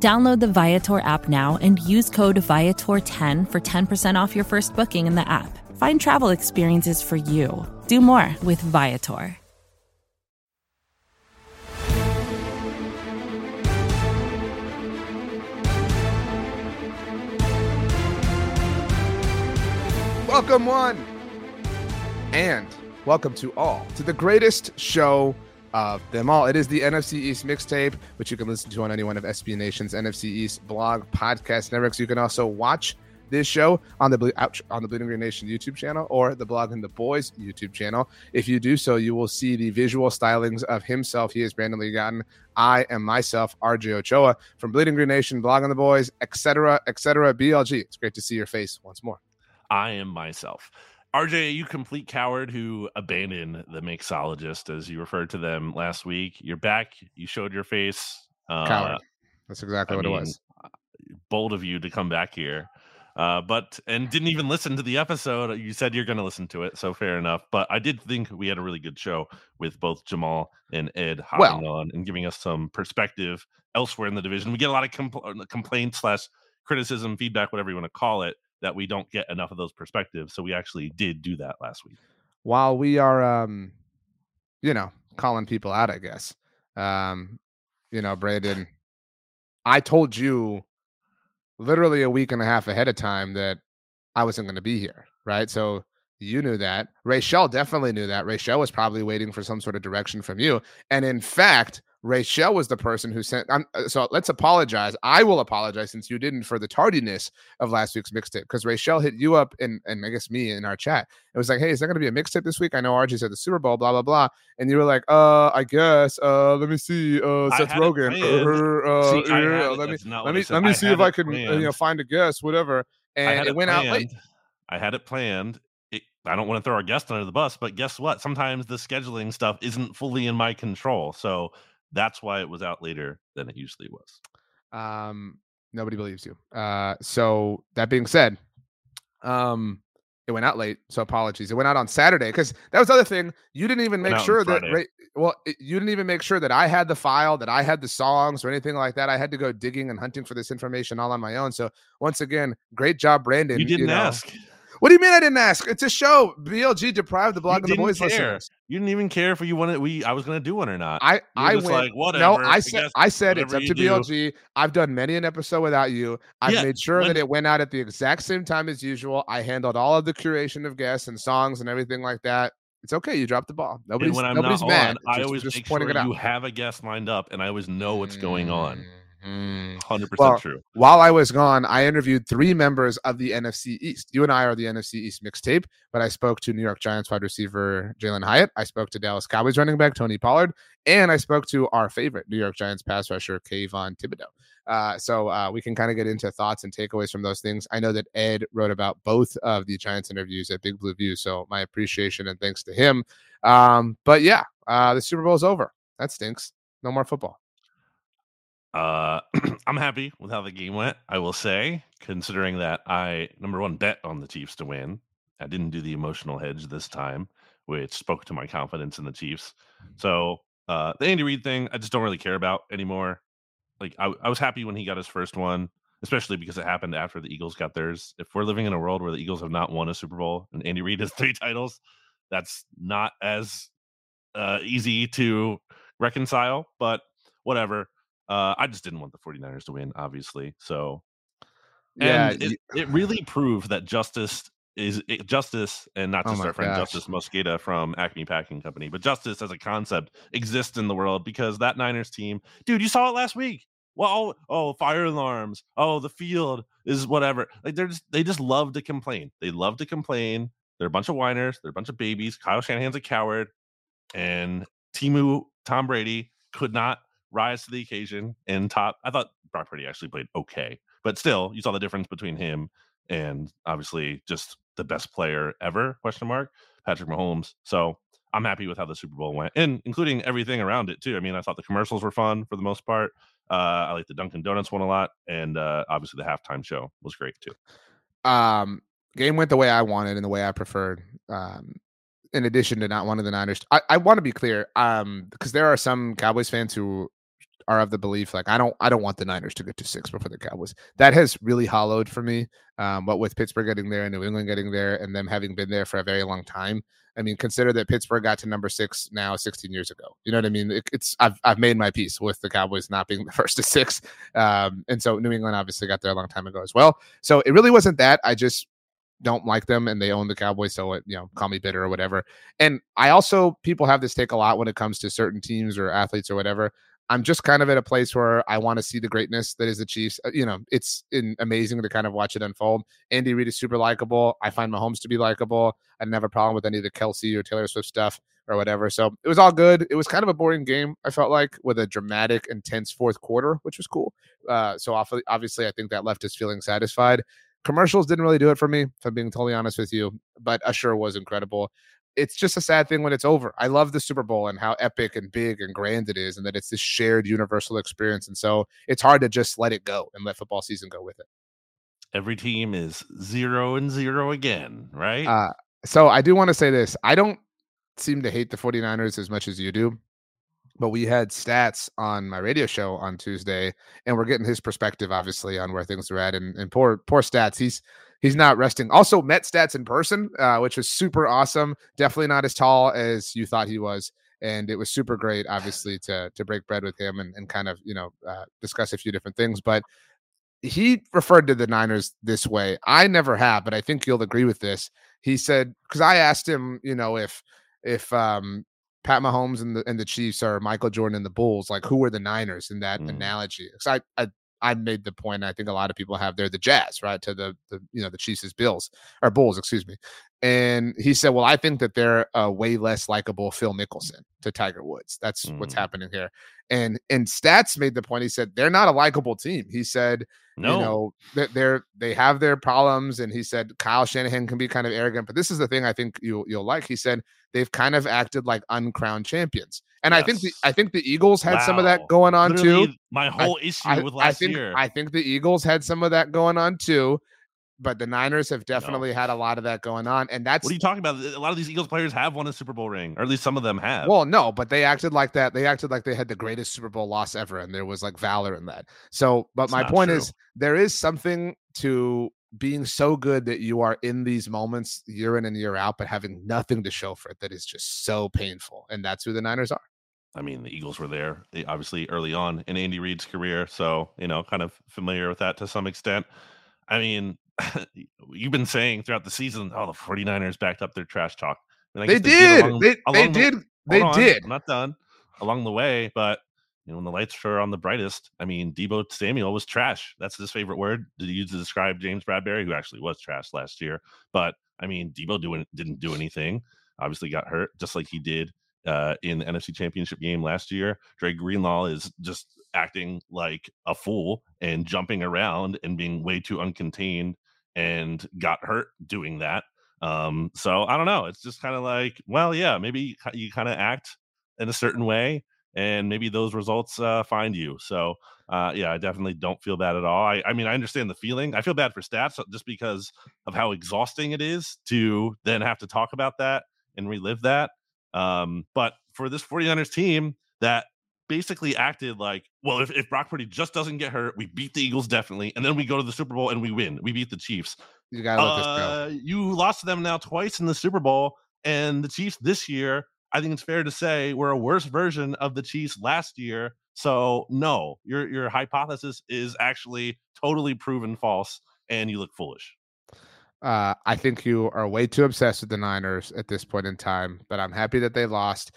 Download the Viator app now and use code Viator10 for 10% off your first booking in the app. Find travel experiences for you. Do more with Viator. Welcome, one, and welcome to all to the greatest show of them all. It is the NFC East mixtape, which you can listen to on any one of SB Nation's NFC East blog podcast networks. You can also watch this show on the on the Bleeding Green Nation YouTube channel or the Blogging the Boys YouTube channel. If you do so, you will see the visual stylings of himself. He is Brandon Lee Gowton. I am myself, RJ Ochoa from Bleeding Green Nation, Blogging the Boys, etc., etc. BLG. It's great to see your face once more. I am myself. RJ, you complete coward who abandoned the mixologist, as you referred to them last week. You're back. You showed your face. Uh, coward. That's exactly I what mean, it was. Bold of you to come back here. Uh, but and didn't even listen to the episode. You said you're going to listen to it, so fair enough. But I did think we had a really good show with both Jamal and Ed hopping well, on and giving us some perspective elsewhere in the division. We get a lot of compl- complaints slash criticism, feedback, whatever you want to call it, that we don't get enough of those perspectives. So we actually did do that last week. While we are, um, you know, calling people out, I guess, um, you know, Brandon, I told you literally a week and a half ahead of time that I wasn't going to be here, right? So you knew that. Rachel definitely knew that. Rachel was probably waiting for some sort of direction from you. And in fact, Rachel was the person who sent. Uh, so let's apologize. I will apologize since you didn't for the tardiness of last week's mixtape because Rachel hit you up and and I guess me in our chat. It was like, hey, is there going to be a mixtape this week? I know RJ's at the Super Bowl, blah blah blah, and you were like, uh, I guess. Uh, let me see. Uh, Seth Rogen. Uh, uh, see, yeah, let me let me let me see if I can uh, you know find a guest, whatever. And it, it went planned. out late. I had it planned. I don't want to throw our guest under the bus, but guess what? Sometimes the scheduling stuff isn't fully in my control. So that's why it was out later than it usually was. Um, nobody believes you. Uh, so that being said, um, it went out late, so apologies. It went out on Saturday because that was the other thing. You didn't even make sure that well, it, you didn't even make sure that I had the file, that I had the songs or anything like that. I had to go digging and hunting for this information all on my own. So once again, great job, Brandon. You didn't you know. ask. What do you mean I didn't ask? It's a show. BLG deprived the blog you and the boys care. listeners. You didn't even care if you wanted we I was going to do one or not. I I went like whatever. No, I said I said it's up to do. BLG. I've done many an episode without you. I've yeah, made sure when, that it went out at the exact same time as usual. I handled all of the curation of guests and songs and everything like that. It's okay. You dropped the ball. Nobody's when I'm nobody's mad. On, I always just make sure you have a guest lined up, and I always know what's going on. Mm. Mm, hundred well, true. While I was gone, I interviewed three members of the NFC East. You and I are the NFC East mixtape, but I spoke to New York Giants wide receiver Jalen Hyatt. I spoke to Dallas Cowboys running back Tony Pollard, and I spoke to our favorite New York Giants pass rusher Kayvon Thibodeaux. Uh, so uh, we can kind of get into thoughts and takeaways from those things. I know that Ed wrote about both of the Giants interviews at Big Blue View, so my appreciation and thanks to him. Um, but yeah, uh, the Super Bowl is over. That stinks. No more football. Uh, I'm happy with how the game went. I will say, considering that I number one bet on the Chiefs to win. I didn't do the emotional hedge this time, which spoke to my confidence in the Chiefs. So uh, the Andy Reid thing, I just don't really care about anymore. Like I, I was happy when he got his first one, especially because it happened after the Eagles got theirs. If we're living in a world where the Eagles have not won a Super Bowl and Andy Reid has three titles, that's not as uh, easy to reconcile. But whatever. Uh, I just didn't want the 49ers to win, obviously. So, yeah, and it, it really proved that justice is it, justice, and not just oh our friend gosh. Justis Mosqueda from Acme Packing Company, but justice as a concept exists in the world because that Niners team, dude, you saw it last week. Well, oh, fire alarms. Oh, the field is whatever. Like they're just they just love to complain. They love to complain. They're a bunch of whiners. They're a bunch of babies. Kyle Shanahan's a coward, and Temu Tom Brady could not rise to the occasion and top. I thought Brock Purdy actually played okay, but still, you saw the difference between him and obviously just the best player ever? Question mark. Patrick Mahomes. So I'm happy with how the Super Bowl went, and including everything around it too. I mean, I thought the commercials were fun for the most part. Uh, I like the Dunkin' Donuts one a lot, and uh, obviously the halftime show was great too. Um, game went the way I wanted and the way I preferred. Um, in addition to not wanting the Niners, I, I want to be clear, um, because there are some Cowboys fans who are of the belief like I don't I don't want the Niners to get to six before the Cowboys. That has really hollowed for me. Um, but with Pittsburgh getting there and New England getting there, and them having been there for a very long time, I mean, consider that Pittsburgh got to number six now 16 years ago. You know what I mean? It, it's I've I've made my peace with the Cowboys not being the first to six, um, and so New England obviously got there a long time ago as well. So it really wasn't that. I just don't like them and they own the Cowboys, so it, you know, call me bitter or whatever. And I also people have this take a lot when it comes to certain teams or athletes or whatever. I'm just kind of at a place where I want to see the greatness that is the Chiefs. Uh, you know, it's in, amazing to kind of watch it unfold. Andy Reid is super likable. I find Mahomes to be likable. I didn't have a problem with any of the Kelsey or Taylor Swift stuff or whatever. So it was all good. It was kind of a boring game, I felt like, with a dramatic, intense fourth quarter, which was cool. Uh, so obviously, I think that left us feeling satisfied. Commercials didn't really do it for me, if I'm being totally honest with you, but Usher was incredible it's just a sad thing when it's over. I love the Super Bowl and how epic and big and grand it is, and that it's this shared universal experience. And so it's hard to just let it go and let football season go with it. Every team is zero and zero again, right? Uh, so I do want to say this. I don't seem to hate the 49ers as much as you do, but we had stats on my radio show on Tuesday, and we're getting his perspective, obviously, on where things are at. And, and poor, poor stats. He's he's not resting. Also, met stats in person, uh, which was super awesome. Definitely not as tall as you thought he was. And it was super great, obviously, to to break bread with him and, and kind of, you know, uh, discuss a few different things. But he referred to the Niners this way. I never have, but I think you'll agree with this. He said, because I asked him, you know, if if um Pat Mahomes and the and the Chiefs are Michael Jordan and the Bulls, like who are the Niners in that mm. analogy? Because I, I I made the point. I think a lot of people have there the Jazz, right? To the the you know the Chiefs' Bills or Bulls, excuse me. And he said, "Well, I think that they're a way less likable Phil Mickelson to Tiger Woods. That's mm. what's happening here." And and Stats made the point. He said they're not a likable team. He said, no. you know, that they're they have their problems. And he said Kyle Shanahan can be kind of arrogant, but this is the thing I think you you'll like. He said they've kind of acted like uncrowned champions. And yes. I think the I think the Eagles had wow. some of that going on Literally too. My whole I, issue I, with last I think, year. I think the Eagles had some of that going on too. But the Niners have definitely no. had a lot of that going on, and that's what are you talking about? A lot of these Eagles players have won a Super Bowl ring, or at least some of them have. Well, no, but they acted like that. They acted like they had the greatest Super Bowl loss ever, and there was like valor in that. So, but my point true. is, there is something to being so good that you are in these moments year in and year out, but having nothing to show for it that is just so painful. And that's who the Niners are. I mean, the Eagles were there eh, obviously early on in Andy Reid's career. So, you know, kind of familiar with that to some extent. I mean, you've been saying throughout the season, oh, the 49ers backed up their trash talk. I mean, I they, did. They, along, they, the, did. They on, did. I'm not done along the way, but you know, when the lights are on the brightest, I mean, Debo Samuel was trash. That's his favorite word to use to describe James Bradberry, who actually was trash last year. But I mean, Debo doing didn't do anything. Obviously, got hurt just like he did uh, in the NFC Championship game last year. Dre Greenlaw is just acting like a fool and jumping around and being way too uncontained and got hurt doing that. Um, so I don't know. It's just kind of like, well, yeah, maybe you kind of act in a certain way and maybe those results uh, find you. So, uh, yeah, I definitely don't feel bad at all. I, I mean, I understand the feeling. I feel bad for stats uh, just because of how exhausting it is to then have to talk about that and relive that. Um, but for this 49ers team that basically acted like, well, if, if Brock Purdy just doesn't get hurt, we beat the Eagles definitely, and then we go to the Super Bowl and we win. We beat the Chiefs. You gotta let uh, this go. You lost to them now twice in the Super Bowl, and the Chiefs this year I think it's fair to say we're a worse version of the Chiefs last year. So no, your your hypothesis is actually totally proven false, and you look foolish. Uh, I think you are way too obsessed with the Niners at this point in time, but I'm happy that they lost.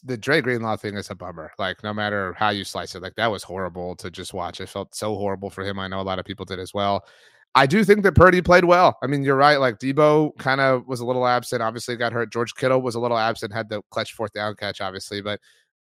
The Dre Greenlaw thing is a bummer. Like, no matter how you slice it, like that was horrible to just watch. I felt so horrible for him. I know a lot of people did as well. I do think that Purdy played well. I mean, you're right. Like Debo kind of was a little absent. Obviously, got hurt. George Kittle was a little absent. Had the clutch fourth down catch, obviously, but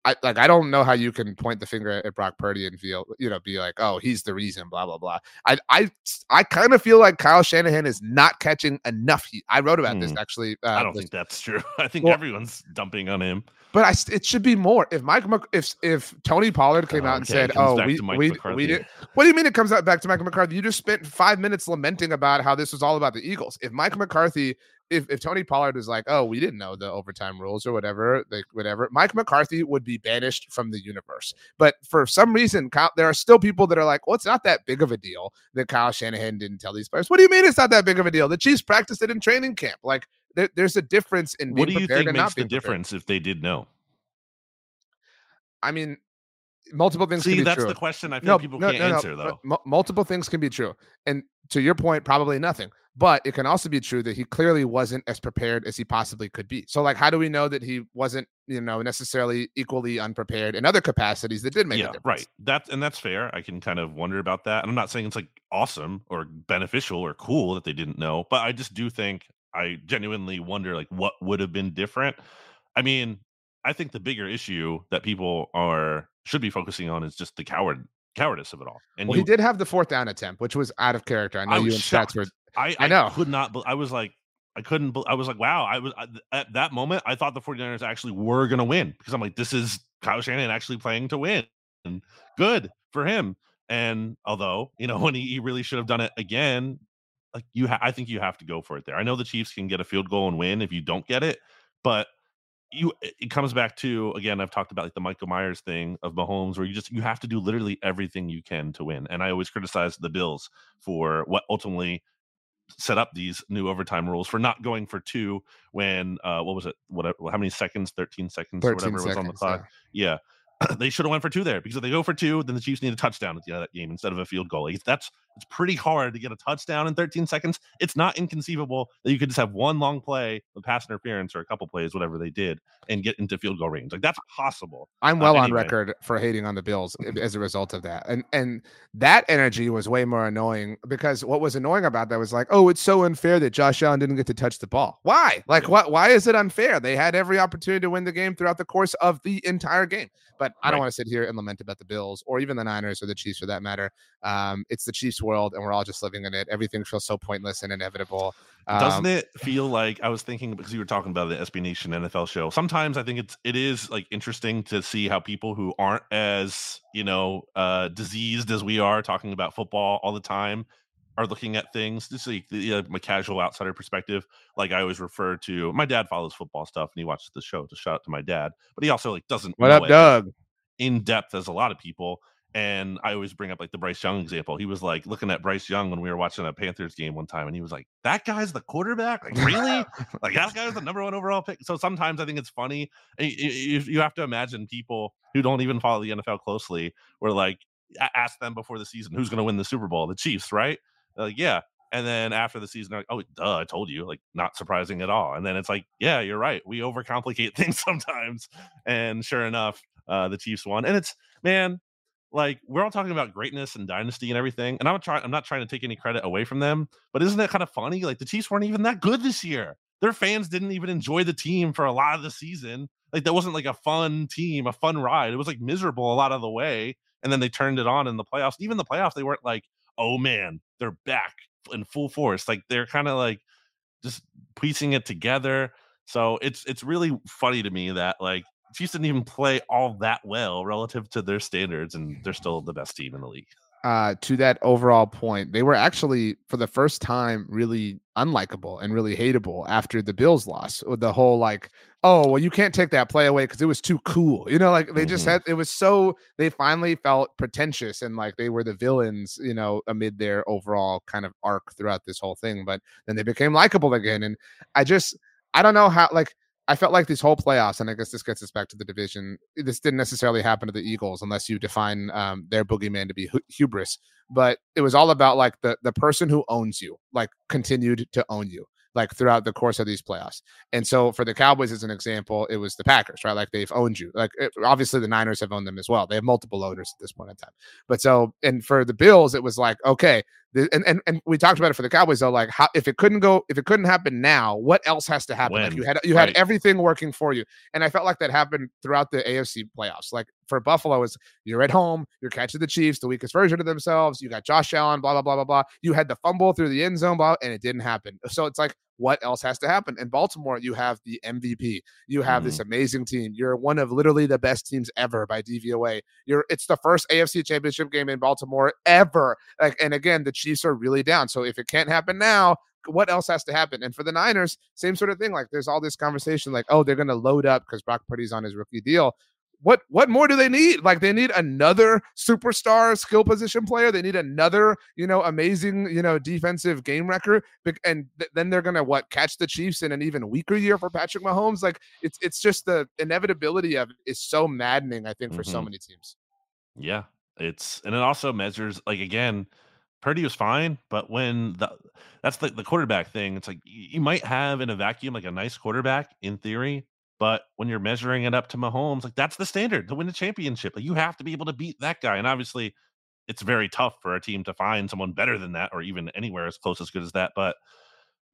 I like I don't know how you can point the finger at Brock Purdy and feel you know be like oh he's the reason blah blah blah. I I I kind of feel like Kyle Shanahan is not catching enough heat. I wrote about this Hmm. actually. Uh, I don't this- think that's true. I think Well- everyone's dumping on him. but I it should be more. If Mike if if Tony Pollard came out and said oh we we McCarthy. we did what do you mean it comes out back to Mike McCarthy? You just spent five minutes lamenting about how this was all about the Eagles. If Mike McCarthy, if, if Tony Pollard was like, oh, we didn't know the overtime rules or whatever, like whatever, Mike McCarthy would be banished from the universe. But for some reason, Kyle, there are still people that are like, well, it's not that big of a deal that Kyle Shanahan didn't tell these players. What do you mean it's not that big of a deal? The Chiefs practiced it in training camp. Like there, there's a difference in What do you think makes the prepared. difference if they did know? I mean, multiple things. can See, that's true. the question I feel people can't answer but though. mu- multiple things can be true, and to your point, probably nothing. But it can also be true that he clearly wasn't as prepared as he possibly could be. So, like, how do we know that he wasn't, you know, necessarily equally unprepared in other capacities that did make a yeah, difference? right. That and that's fair. I can kind of wonder about that. And I'm not saying it's like awesome or beneficial or cool that they didn't know, but I just do think I genuinely wonder like what would have been different. I mean, I think the bigger issue that people are should be focusing on is just the coward cowardice of it all. And Well, you, he did have the fourth down attempt, which was out of character. I know I you and stats were. shocked. I, I know. could not. I was like, I couldn't. I was like, wow. I was at that moment. I thought the 49ers actually were going to win because I'm like, this is Kyle Shanahan actually playing to win. And good for him. And although you know when he, he really should have done it again, like you, ha- I think you have to go for it there. I know the Chiefs can get a field goal and win if you don't get it, but you it comes back to again i've talked about like the michael myers thing of mahomes where you just you have to do literally everything you can to win and i always criticize the bills for what ultimately set up these new overtime rules for not going for two when uh what was it whatever how many seconds 13 seconds or 13 whatever was on the seconds, clock? Yeah. They should have went for two there because if they go for two then the chiefs need a touchdown at the end of that game instead of a field goal. Like, that's it's pretty hard to get a touchdown in 13 seconds it's not inconceivable that you could just have one long play with pass interference or a couple plays whatever they did and get into field goal range like that's possible I'm Uh, well on record for hating on the Bills as a result of that. And and that energy was way more annoying because what was annoying about that was like, oh, it's so unfair that Josh Allen didn't get to touch the ball. Why? Like Yeah. what why is it unfair? They had every opportunity to win the game throughout the course of the entire game. But I don't Right. want to sit here and lament about the Bills or even the Niners or the Chiefs for that matter. Um, it's the Chiefs world and we're all just living in it. Everything feels so pointless and inevitable. Doesn't Um, it feel like I was thinking because you were talking about the SB Nation NFL show? Sometimes I think it's it is like interesting to see how people who aren't as you know uh diseased as we are talking about football all the time are looking at things. Is like the, uh, my casual outsider perspective. Like I always refer to my dad follows football stuff and he watches the show. To shout out to my dad, but he also like doesn't What up, Doug? in depth as a lot of people. And I always bring up like the Bryce Young example. He was like looking at Bryce Young when we were watching a Panthers game one time, and he was like, "That guy's the quarterback? Like really? like that guy's the number one overall pick?" So sometimes I think it's funny. and y- y- You, you have to imagine people who don't even follow the NFL closely were like, ask them before the season, "Who's going to win the Super Bowl? The Chiefs, right?" They're like, yeah. And then after the season, they're like, oh, duh, I told you, like, not surprising at all. And then it's like, yeah, you're right. We overcomplicate things sometimes. And sure enough, uh, the Chiefs won. And it's, man, like we're all talking about greatness and dynasty and everything. And I'm trying, I'm not trying to take any credit away from them, but isn't it kind of funny? Like the Chiefs weren't even that good this year. Their fans didn't even enjoy the team for a lot of the season. Like that wasn't like a fun team, a fun ride. It was like miserable a lot of the way. And then they turned it on in the playoffs. Even the playoffs, they weren't like, oh man, they're back in full force. Like they're kind of like just piecing it together. So it's it's really funny to me that like Chiefs didn't even play all that well relative to their standards, and they're still the best team in the league. uh, to that overall point, they were actually for the first time really unlikable and really hateable after the Bills loss. With the whole like, oh well, you can't take that play away because it was too cool. You know, like they just Mhm. had it was so they finally felt pretentious and like they were the villains. You know, amid their overall kind of arc throughout this whole thing. But then they became likable again, and I just I don't know how like. I felt like these whole playoffs, and I guess this gets us back to the division. This didn't necessarily happen to the Eagles, unless you define um, their boogeyman to be hu- hubris. But it was all about like the the person who owns you, like continued to own you, like throughout the course of these playoffs. And so for the Cowboys, as an example, it was the Packers, right? Like they've owned you. Like it, obviously the Niners have owned them as well. They have multiple owners at this point in time. But so and for the Bills, it was like okay, and, and and we talked about it for the Cowboys though. Like, how if it couldn't go, if it couldn't happen now, what else has to happen? When? Like you had you Right. had everything working for you, and I felt like that happened throughout the AFC playoffs. Like for Buffalo, is you're at home, you're catching the Chiefs, the weakest version of themselves. You got Josh Allen, blah blah blah blah blah. You had the fumble through the end zone, blah, and it didn't happen. So it's like, what else has to happen? In Baltimore, you have the MVP. You have this mm-hmm. amazing team. You're one of literally the best teams ever by DVOA. You're it's the first AFC championship game in Baltimore ever. Like, and again, the Chiefs are really down. So if it can't happen now, what else has to happen? And for the Niners, same sort of thing. Like there's all this conversation, like, oh, they're gonna load up because Brock Purdy's on his rookie deal. What what more do they need? Like they need another superstar skill position player. They need another, you know, amazing, you know, defensive game record. And th- then they're gonna what catch the Chiefs in an even weaker year for Patrick Mahomes. Like it's it's just the inevitability of it is so maddening. I think for so Mhm. many teams. Yeah, it's and it also measures like again, Purdy was fine, but when the that's the the quarterback thing. It's like you might have in a vacuum like a nice quarterback in theory, but when you're measuring it up to Mahomes, like that's the standard to win a championship. Like you have to be able to beat that guy, and obviously, it's very tough for a team to find someone better than that, or even anywhere as close as good as that. But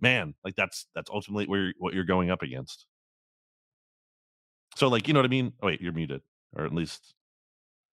man, like that's that's ultimately where what you're going up against. So like you know what I mean? Oh, wait, you're muted, or at least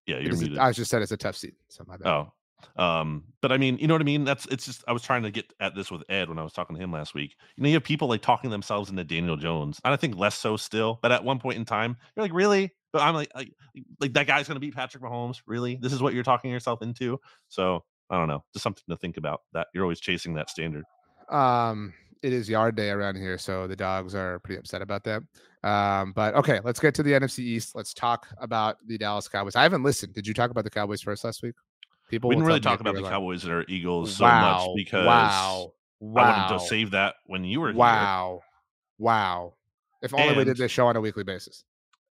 yeah, you're muted. I just said it's a tough seat. So my bad. Oh, um, but I mean, you know what I mean? That's it's just I was trying to get at this with Ed when I was talking to him last week. You know, you have people like talking themselves into Daniel Jones. And I think less so still, but at one point in time, you're like, really? But I'm like, like, like that guy's gonna beat Patrick Mahomes. Really? This is what you're talking yourself into? So I don't know. Just something to think about. That you're always chasing that standard. Um, it is yard day around here, so the dogs are pretty upset about that. Um, but okay, let's get to the NFC East. Let's talk about the Dallas Cowboys. I haven't listened. Did you talk about the Cowboys first last week? People we didn't really talk about the like, Cowboys or Eagles so wow, much because wow, I wanted to save that when you were here. wow, wow. If only we did this show on a weekly basis.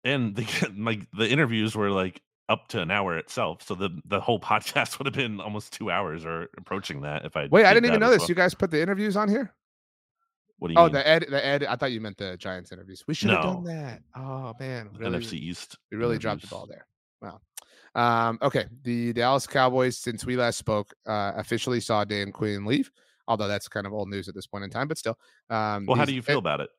and the like the interviews were like up to an hour itself so the the whole podcast would have been almost two hours or approaching that if i Wait, I did didn't even know this. well. You guys put the interviews on here? what do you Oh, mean? the Ed, the Ed. I thought you meant the Giants interviews. We should have done that. Oh man, really, nfc east We really dropped the ball there. Wow. Um, okay. The Dallas Cowboys, since we last spoke, uh, officially saw Dan Quinn leave, although that's kind of old news at this point in time, but still. Um, well how do you feel about it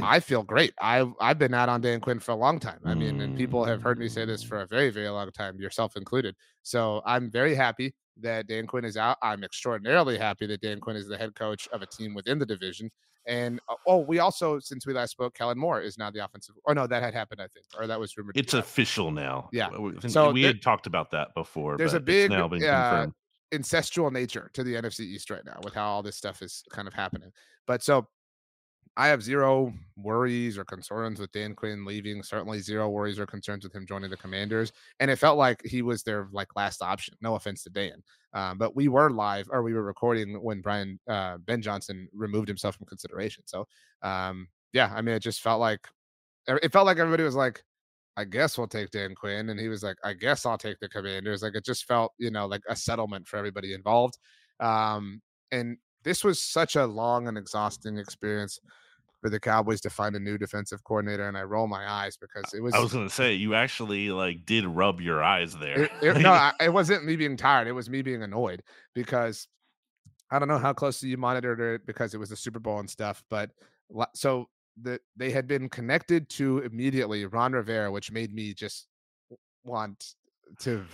I feel great. I've I've been out on Dan Quinn for a long time. I mean, and people have heard me say this for a very, very long time, yourself included. So I'm very happy that Dan Quinn is out. I'm extraordinarily happy that Dan Quinn is the head coach of a team within the division. And uh, oh, we also, since we last spoke, Kellen Moore is now the offensive. Oh no, that had happened, I think, or that was rumored. it's official now Yeah. W- I think So we there- had talked about that before there's a big, now been uh, confirmed incestual nature to the NFC East right now with how all this stuff is kind of happening. But so I have zero worries or concerns with Dan Quinn leaving. Certainly zero worries or concerns with him joining the Commanders. And it felt like he was their like last option. No offense to Dan, um, but we were live or we were recording when Brian uh, Ben Johnson removed himself from consideration. So um, yeah, I mean, it just felt like it felt like everybody was like, I guess we'll take Dan Quinn. And he was like, I guess I'll take the commanders. Like it just felt, you know, like a settlement for everybody involved. Um, and this was such a long and exhausting experience for the Cowboys to find a new defensive coordinator. And I roll my eyes because it was, i was gonna say you actually like did rub your eyes there it, it- no, I, it wasn't me being tired. It was me being annoyed because I don't know how closely you monitored it because it was the Super Bowl and stuff. But so the they had been connected to immediately Ron Rivera, which made me just want to.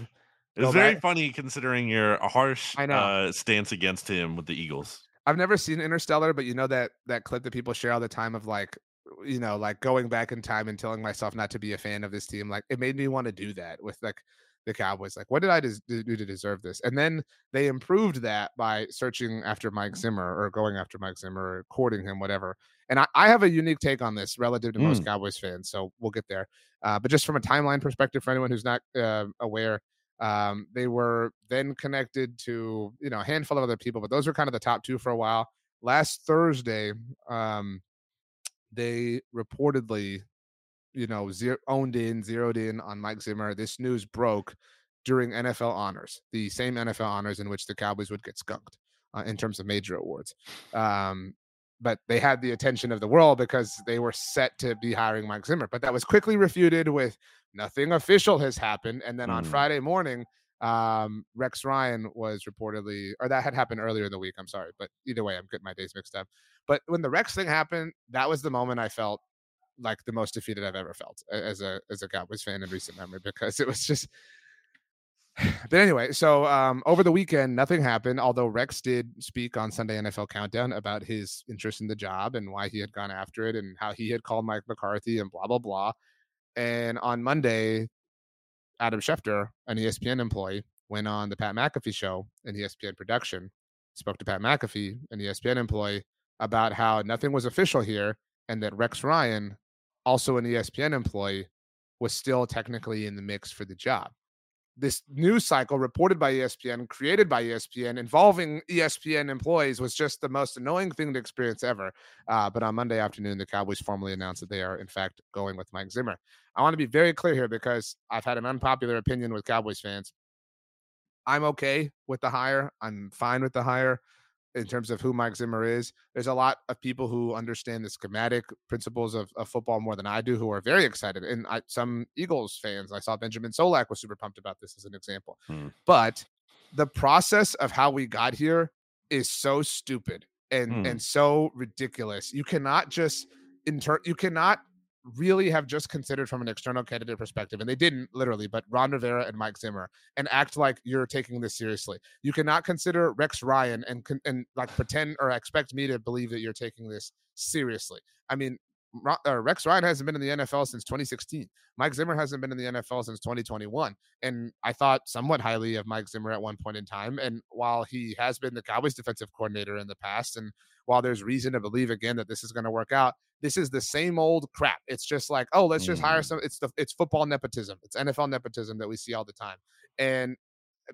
it's very back- funny considering your harsh I know. uh stance against him with the eagles I've never seen Interstellar, but you know that that clip that people share all the time of like, you know, like going back in time and telling myself not to be a fan of this team. Like it made me want to do that with like the Cowboys. Like, what did I des- do to deserve this? And then they improved that by searching after Mike Zimmer or going after Mike Zimmer or courting him, whatever. And I, I have a unique take on this relative to most Cowboys fans, so we'll get there. Uh, but just from a timeline perspective, for anyone who's not uh, aware, um, they were then connected to you know a handful of other people, but those were kind of the top two for a while. Last Thursday, um, they reportedly, you know, zero, owned in, zeroed in on Mike Zimmer. This news broke during NFL honors, the same NFL honors in which the Cowboys would get skunked uh, in terms of major awards. Um, but they had the attention of the world because they were set to be hiring Mike Zimmer. But that was quickly refuted with nothing official has happened. And then on Mm. Friday morning, um, Rex Ryan was reportedly, or that had happened earlier in the week. I'm sorry, but either way, I'm getting my days mixed up. But when the Rex thing happened, that was the moment I felt like the most defeated I've ever felt as a as a Cowboys fan in recent memory because it was just. But anyway, so um, over the weekend, nothing happened. Although Rex did speak on Sunday NFL Countdown about his interest in the job and why he had gone after it and how he had called Mike McCarthy and blah blah blah. And on Monday, Adam Schefter, an ESPN employee, went on the Pat McAfee show in ESPN production, spoke to Pat McAfee, an ESPN employee, about how nothing was official here and that Rex Ryan, also an ESPN employee, was still technically in the mix for the job. This news cycle reported by ESPN, created by ESPN, involving ESPN employees was just the most annoying thing to experience ever. Uh, but on Monday afternoon, the Cowboys formally announced that they are, in fact, going with Mike Zimmer. I want to be very clear here because I've had an unpopular opinion with Cowboys fans. I'm okay with the hire. I'm fine with the hire in terms of who Mike Zimmer is. There's a lot of people who understand the schematic principles of, of football more than I do, who are very excited. And I, some Eagles fans, I saw Benjamin Solak was super pumped about this as an example. Hmm. But the process of how we got here is so stupid and hmm. and so ridiculous. You cannot just inter you cannot really have just considered from an external candidate perspective, and they didn't literally, but Ron Rivera and Mike Zimmer, and act like you're taking this seriously. You cannot consider Rex Ryan and and like pretend or expect me to believe that you're taking this seriously. I mean, Rex Ryan hasn't been in the NFL since 2016. Mike Zimmer hasn't been in the NFL since 2021. And I thought somewhat highly of Mike Zimmer at one point in time. And while he has been the Cowboys defensive coordinator in the past, and while there's reason to believe again that this is going to work out, this is the same old crap. It's just like, oh, let's just hire mm. some. It's the it's football nepotism. It's NFL nepotism that we see all the time. And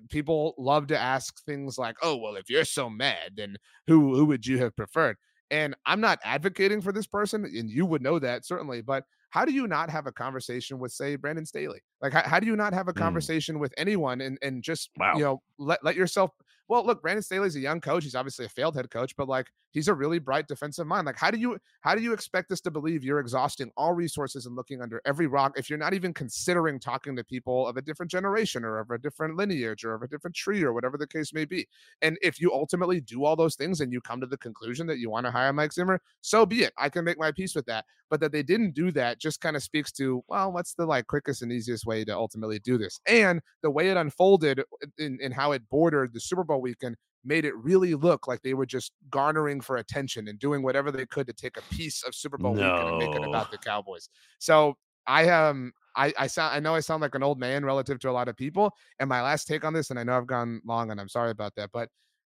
people love to ask things like, oh, well, if you're so mad, then who who would you have preferred? And I'm not advocating for this person, and you would know that certainly, but how do you not have a conversation with, say, Brandon Staley? Like, how, how do you not have a mm. conversation mm. with anyone and, and just, wow. you know, let, let yourself well, look, Brandon Staley's a young coach. He's obviously a failed head coach, but like he's a really bright defensive mind. Like, how do you how do you expect us to believe you're exhausting all resources and looking under every rock if you're not even considering talking to people of a different generation or of a different lineage or of a different tree or whatever the case may be? And if you ultimately do all those things and you come to the conclusion that you want to hire Mike Zimmer, so be it. I can make my peace with that. But that they didn't do that just kind of speaks to, well, what's the like quickest and easiest way to ultimately do this? And the way it unfolded in, in how it bordered the Super Bowl weekend made it really look like they were just garnering for attention and doing whatever they could to take a piece of Super Bowl no. weekend and make it about the Cowboys. So I um I I sound I know I sound like an old man relative to a lot of people. And my last take on this, and I know I've gone long and I'm sorry about that, but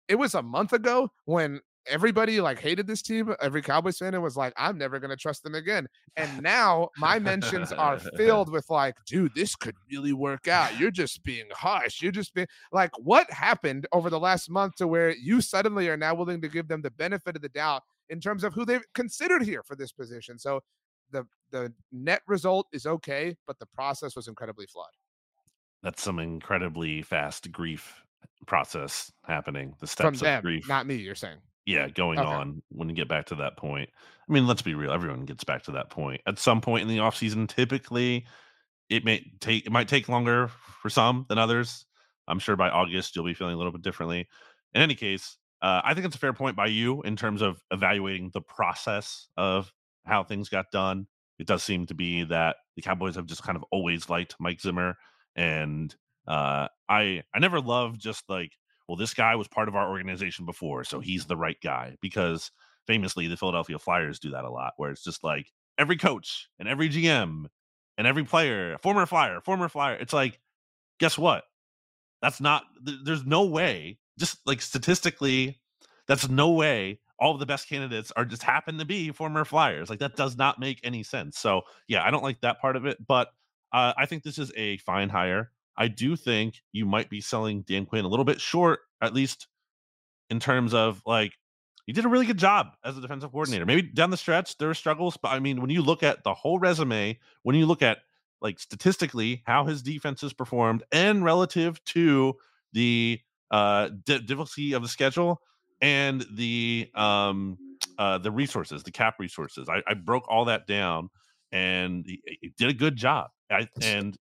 it was a month ago when everybody like hated this team. Every Cowboys fan was like, I'm never gonna trust them again. And now my mentions are filled with like, dude, this could really work out. You're just being harsh. You're just being like, what happened over the last month to where you suddenly are now willing to give them the benefit of the doubt in terms of who they've considered here for this position? So the the net result is okay, but the process was incredibly flawed. That's some incredibly fast grief process happening. The steps From them, of grief. Not me, you're saying yeah going okay. on when you get back to that point. I mean let's be real everyone gets back to that point. At some point in the off season typically it may take it might take longer for some than others. I'm sure by august you'll be feeling a little bit differently. In any case uh, i think it's a fair point by you in terms of evaluating the process of how things got done. It does seem to be that the cowboys have just kind of always liked mike zimmer and uh, i i never loved just like well, this guy was part of our organization before, so he's the right guy. Because famously, the Philadelphia Flyers do that a lot, where it's just like every coach and every GM and every player, former Flyer, former Flyer. It's like, guess what? That's not, there's no way, just like statistically, that's no way all the best candidates are just happen to be former Flyers. Like that does not make any sense. So yeah, I don't like that part of it, but uh, I think this is a fine hire. I do think you might be selling Dan Quinn a little bit short, at least in terms of like he did a really good job as a defensive coordinator. Maybe down the stretch there were struggles, but I mean, when you look at the whole resume, when you look at like statistically how his defense has performed and relative to the uh difficulty of the schedule and the um uh the resources, the cap resources, I, I broke all that down, and he, he did a good job. I, and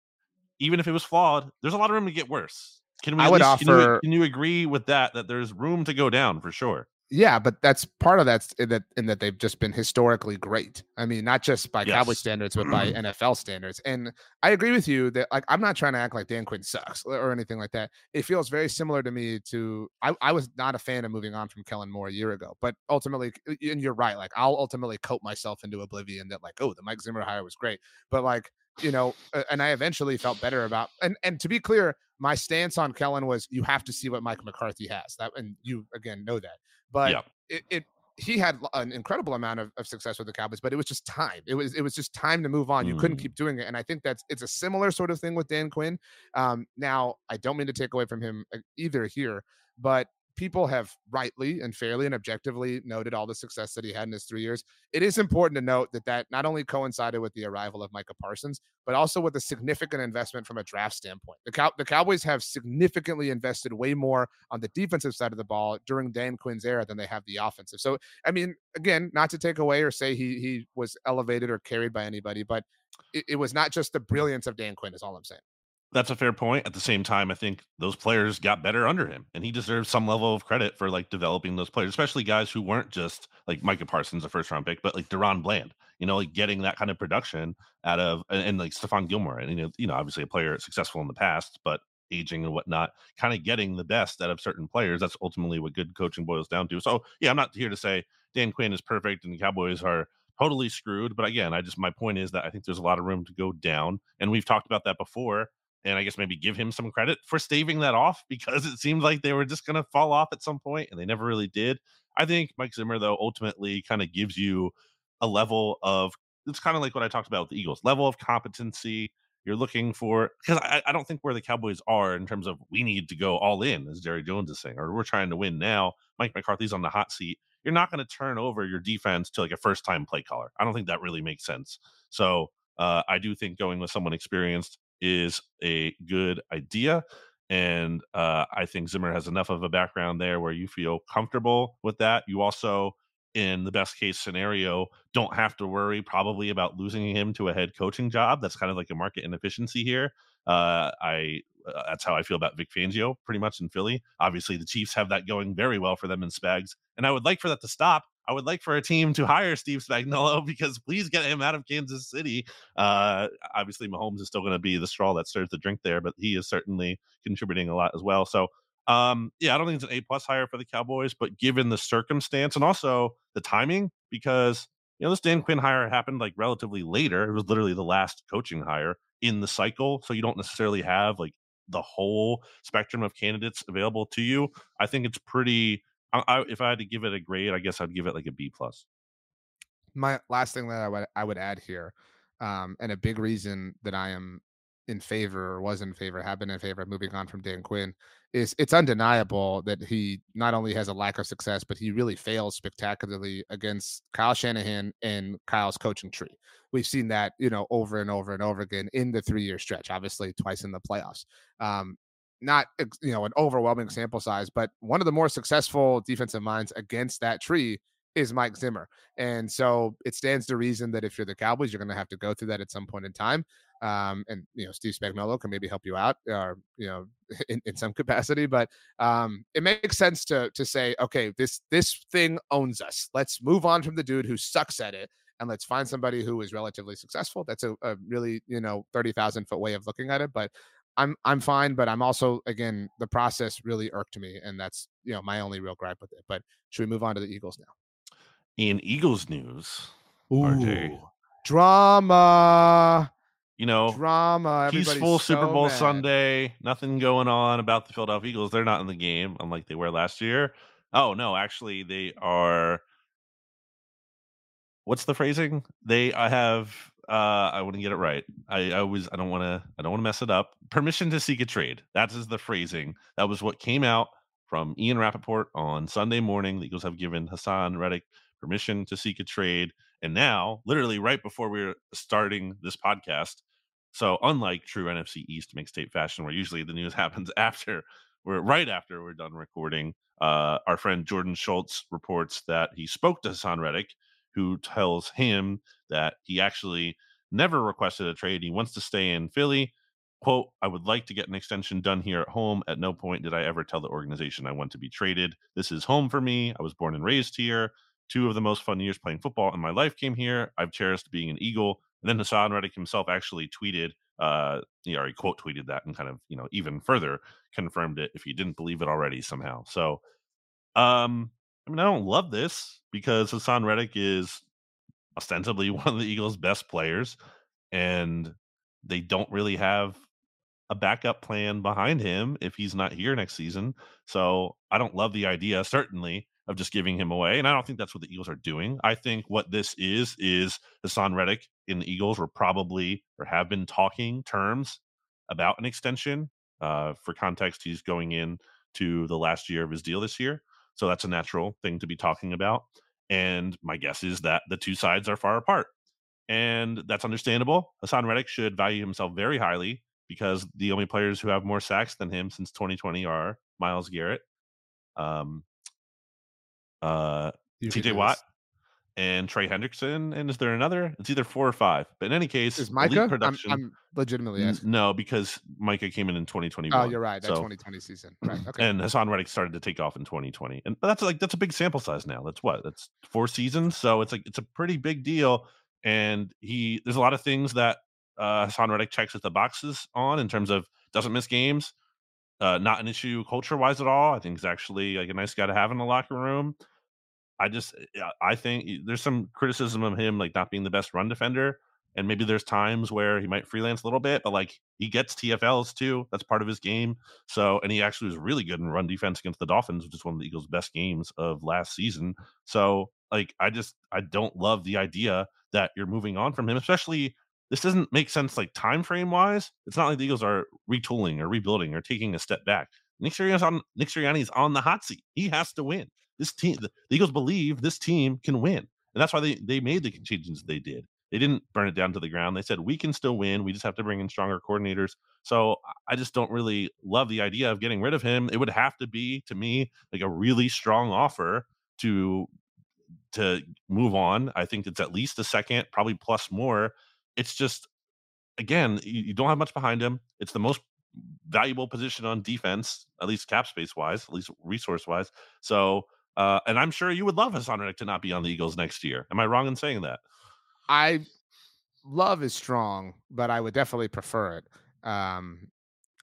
even if it was flawed, there's a lot of room to get worse. Can we? I would least, offer. Can you, can you agree with that? That there's room to go down for sure. Yeah, but that's part of that's in that in that they've just been historically great. I mean, not just by yes. Cowboy standards, but by mm-hmm. NFL standards. And I agree with you that like I'm not trying to act like Dan Quinn sucks or anything like that. It feels very similar to me to I, I was not a fan of moving on from Kellen Moore a year ago, but ultimately, eh, and you're right, like I'll ultimately coat myself into oblivion that like, oh, the Mike Zimmer hire was great. But like you know, and I eventually felt better about. And and to be clear, my stance on Kellen was you have to see what Mike McCarthy has. That and you again know that, but yeah. it, it he had an incredible amount of, of success with the Cowboys, but it was just time. It was it was just time to move on. You mm. couldn't keep doing it, and I think that's it's a similar sort of thing with Dan Quinn. Um, now, I don't mean to take away from him uh, either here, but people have rightly and fairly and objectively noted all the success that he had in his three years. It is important to note that that not only coincided with the arrival of Micah Parsons, but also with a significant investment from a draft standpoint. The, Cow- the Cowboys have significantly invested way more on the defensive side of the ball during Dan Quinn's era than they have the offensive. So, I mean, again, not to take away or say he he was elevated or carried by anybody, but it, it was not just the brilliance of Dan Quinn. Is all I'm saying. That's a fair point. At the same time, I think those players got better under him, and he deserves some level of credit for like developing those players, especially guys who weren't just like Micah Parsons, a first round pick, but like DaRon Bland. You know, like getting that kind of production out of and, and like Stephon Gilmore, and you know, you know, obviously a player successful in the past, but aging and whatnot, kind of getting the best out of certain players. That's ultimately what good coaching boils down to. So yeah, I'm not here to say Dan Quinn is perfect and the Cowboys are totally screwed. But again, I just my point is that I think there's a lot of room to go down, and we've talked about that before and I guess maybe give him some credit for staving that off because it seemed like they were just going to fall off at some point and they never really did. I think Mike Zimmer, though, ultimately kind of gives you a level of it's kind of like what I talked about with the Eagles level of competency. You're looking for because I, I don't think where the Cowboys are in terms of we need to go all in, as Jerry Jones is saying, or we're trying to win now. Mike McCarthy's on the hot seat. You're not going to turn over your defense to like a first time play caller. I don't think that really makes sense. So uh, I do think going with someone experienced is a good idea. And uh, I think Zimmer has enough of a background there where you feel comfortable with that. You also, in the best case scenario, don't have to worry probably about losing him to a head coaching job. That's kind of like a market inefficiency here. Uh, I uh, that's how I feel about Vic Fangio, pretty much in Philly. Obviously, the Chiefs have that going very well for them in Spags, and I would like for that to stop. I would like for a team to hire Steve Spagnuolo because please get him out of Kansas City. Uh, obviously, Mahomes is still going to be the straw that stirs the drink there, but he is certainly contributing a lot as well. So, um, yeah, I don't think it's an A plus hire for the Cowboys, but given the circumstance and also the timing, because you know this Dan Quinn hire happened like relatively later. It was literally the last coaching hire in the cycle, so you don't necessarily have like the whole spectrum of candidates available to you. I think it's pretty I, I, if I had to give it a grade, I guess I'd give it like a B plus. My last thing that I would I would add here, um, and a big reason that I am in favor or was in favor, have been in favor of moving on from Dan Quinn, is it's undeniable that he not only has a lack of success, but he really fails spectacularly against Kyle Shanahan and Kyle's coaching tree. We've seen that, you know, over and over and over again in the three year stretch, obviously twice in the playoffs. Um, not you know an overwhelming sample size, but one of the more successful defensive minds against that tree is Mike Zimmer. And so it stands to reason that if you're the Cowboys, you're going to have to go through that at some point in time. Um, and you know, Steve Spagnuolo can maybe help you out, or you know, in, in some capacity. But um, it makes sense to to say, okay, this this thing owns us. Let's move on from the dude who sucks at it, and let's find somebody who is relatively successful. That's a, a really you know thirty thousand foot way of looking at it, but I'm I'm fine, but I'm also again the process really irked me, and that's you know my only real gripe with it. But should we move on to the Eagles now? In Eagles news, Ooh, RJ. drama. You know, drama. Peaceful so Super Bowl mad. Sunday. Nothing going on about the Philadelphia Eagles. They're not in the game, unlike they were last year. Oh no, actually, they are. What's the phrasing? They I have uh, I wouldn't get it right. I, I was I don't want to I don't want to mess it up. Permission to seek a trade. That is the phrasing. That was what came out from Ian Rapoport on Sunday morning. The Eagles have given Haason Reddick permission to seek a trade, and now, literally right before we are starting this podcast, so unlike true NFC East mixtape fashion, where usually the news happens after we're right after we're done recording, uh, our friend Jordan Schultz reports that he spoke to Haason Reddick who tells him that he actually never requested a trade. He wants to stay in Philly. quote, I would like to get an extension done here at home. At no point did I ever tell the organization I want to be traded. This is home for me. I was born and raised here. Two of the most fun years playing football in my life came here. I've cherished being an Eagle. And then Haason Reddick himself actually tweeted, uh, you know, he quote tweeted that and kind of, you know, even further confirmed it if you didn't believe it already somehow. So, um, I mean, I don't love this because Haason Reddick is ostensibly one of the Eagles' best players, and they don't really have a backup plan behind him if he's not here next season. So I don't love the idea, certainly, of just giving him away. And I don't think that's what the Eagles are doing. I think what this is is Haason Reddick in the Eagles were probably or have been talking terms about an extension. Uh, for context, he's going in to the last year of his deal this year. So that's a natural thing to be talking about. And my guess is that the two sides are far apart. And that's understandable. Haason Reddick should value himself very highly because the only players who have more sacks than him since 2020 are Myles Garrett, um, uh, TJ Watt, and Trey Hendrickson. And is there another? It's either four or five. But in any case, is Micah? Production, I'm, I'm legitimately asking. No, because Micah came in in 2021. Oh, you're right. That so, 2020 season. Right. Okay. And Haason Reddick started to take off in 2020, and that's like that's a big sample size now. That's what that's four seasons. So it's like it's a pretty big deal. And he there's a lot of things that uh, Haason Reddick checks at the boxes on in terms of doesn't miss games. Uh, not an issue culture wise at all. I think he's actually like a nice guy to have in the locker room. I just eh, I think there's some criticism of him like not being the best run defender, and maybe there's times where he might freelance a little bit, but like he gets TFLs too. That's part of his game. So, and he actually was really good in run defense against the Dolphins, which is one of the Eagles' best games of last season. So, like, I just I don't love the idea that you're moving on from him, especially this doesn't make sense like time frame wise. It's not like the Eagles are retooling or rebuilding or taking a step back. Nick Sirianni's on Nick Sirianni's on the hot seat. He has to win this team, the, Eagles believe this team can win. And that's why they, they made the changes they did. They didn't burn it down to the ground. They said, we can still win. We just have to bring in stronger coordinators. So I just don't really love the idea of getting rid of him. It would have to be, to me, like a really strong offer to to move on. I think it's at least a second, probably plus more. It's just again, you, you don't have much behind him. It's the most valuable position on defense, at least cap space wise, at least resource wise. So uh, and I'm sure you would love Haason to not be on the Eagles next year. Am I wrong in saying that? I love is strong, but I would definitely prefer it. Um,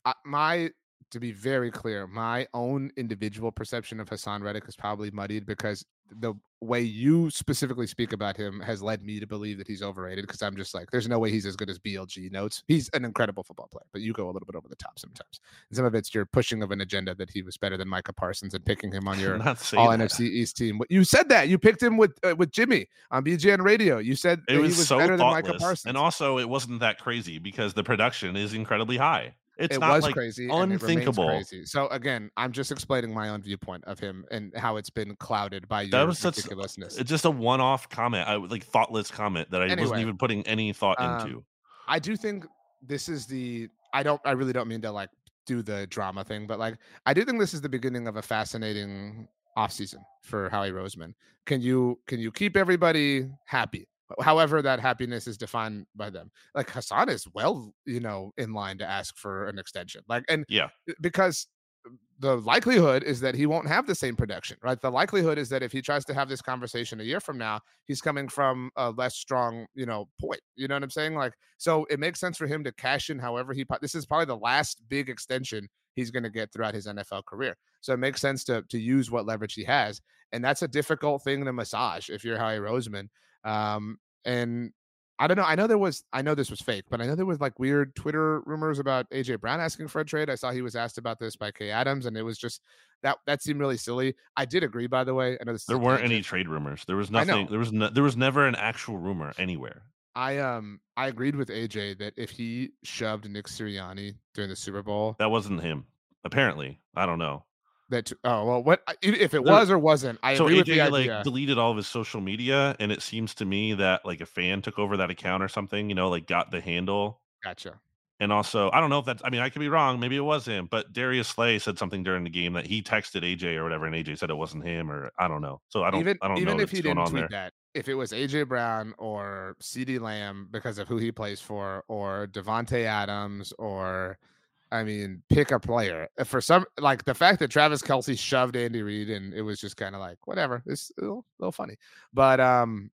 I, my to be very clear, my own individual perception of Haason Reddick is probably muddied because the way you specifically speak about him has led me to believe that he's overrated because I'm just like, there's no way he's as good as BLG notes. He's an incredible football player, but you go a little bit over the top sometimes. And some of it's your pushing of an agenda that he was better than Micah Parsons and picking him on your all that. NFC East team. You said that you picked him with uh, with Jimmy on BGN Radio. You said it was, he was so better thoughtless. than Micah Parsons, and also it wasn't that crazy because the production is incredibly high. It's it not was like crazy, unthinkable. Crazy. So again, I'm just explaining my own viewpoint of him and how it's been clouded by your that was such, ridiculousness. It's just a one-off comment, I like thoughtless comment that I anyway, wasn't even putting any thought um, into. I do think this is the. I don't. I really don't mean to like do the drama thing, but like I do think this is the beginning of a fascinating offseason for Howie Roseman. Can you can you keep everybody happy? However that happiness is defined by them. Like Haason is well you know in line to ask for an extension like and yeah. because the likelihood is that he won't have the same production right? The likelihood is that if he tries to have this conversation a year from now he's coming from a less strong you know point you know what i'm saying? Like so it makes sense for him to cash in however he this is probably the last big extension he's going to get throughout his nfl career. So it makes sense to to use what leverage he has and that's a difficult thing to massage if you're Howie Roseman um, and I don't know. I know there was. I know this was fake, but I know there was like weird Twitter rumors about AJ Brown asking for a trade. I saw he was asked about this by Kay Adams, and it was just that that seemed really silly. I did agree, by the way. I know there weren't any trade rumors. There was nothing. There was no, there was never an actual rumor anywhere. I um I agreed with AJ that if he shoved Nick Sirianni during the Super Bowl, that wasn't him. Apparently, I don't know that oh well what if it was or wasn't i so agree AJ, like deleted all of his social media and it seems to me that like a fan took over that account or something you know like got the handle. Gotcha. And also i don't know if that's i mean i could be wrong maybe it was him but darius slay said something during the game that he texted aj or whatever and aj said it wasn't him or i don't know. So i don't even i don't even know if he didn't tweet there. that if it was AJ Brown or CeeDee Lamb because of who he plays for, or Davante Adams, or I mean, pick a player. For some, like the fact that Travis Kelce shoved Andy Reid and it was just kind of like whatever. It's a little, a little funny, but um,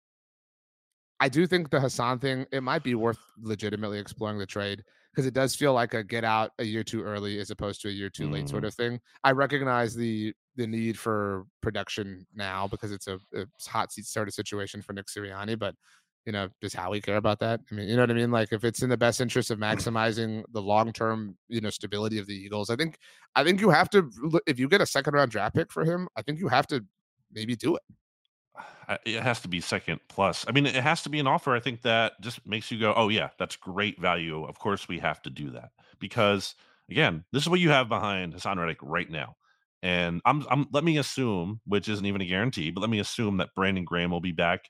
I do think the Haason thing it might be worth legitimately exploring the trade because it does feel like a get out a year too early as opposed to a year too late mm. sort mm-hmm. of thing. I recognize the the need for production now because it's a, a hot seat sort of situation for Nick Sirianni, but you know, does Howie care about that? I mean, you know what I mean? Like if it's in the best interest of maximizing the long term, you know, stability of the Eagles, I think I think you have to if you get a second round draft pick for him, I think you have to maybe do it uh, it has to be second plus. I mean, it has to be an offer. I think that just makes you go, "Oh yeah, that's great value." Of course, we have to do that because again, this is what you have behind Haason Reddick right now. And I'm, I'm let me assume, which isn't even a guarantee, but let me assume that Brandon Graham will be back.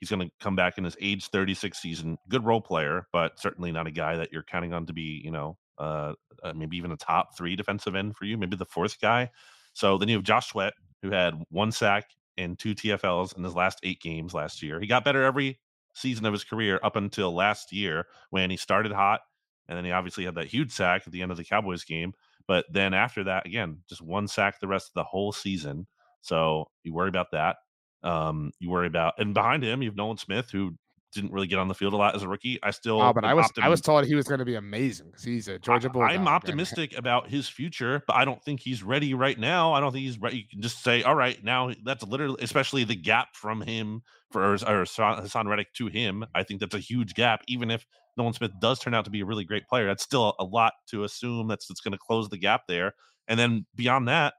He's going to come back in his age 36 season. Good role player, but certainly not a guy that you're counting on to be, you know, uh, uh, maybe even a top three defensive end for you, maybe the fourth guy. So then you have Josh Sweat, who had one sack and two TFLs in his last eight games last year. He got better every season of his career up until last year when he started hot. And then he obviously had that huge sack at the end of the Cowboys game. But then after that, again, just one sack the rest of the whole season. So you worry about that. Um, you worry about, and behind him, you have Nolan Smith, who didn't really get on the field a lot as a rookie. I still, oh, but I was, I was told he was going to be amazing because he's a Georgia Bulldog. I'm optimistic and... about his future, but I don't think he's ready right now. I don't think he's ready. You can just say, all right, now that's literally, especially the gap from him for or Haason Reddick to him. I think that's a huge gap. Even if Nolan Smith does turn out to be a really great player, that's still a lot to assume that's that's going to close the gap there. And then beyond that,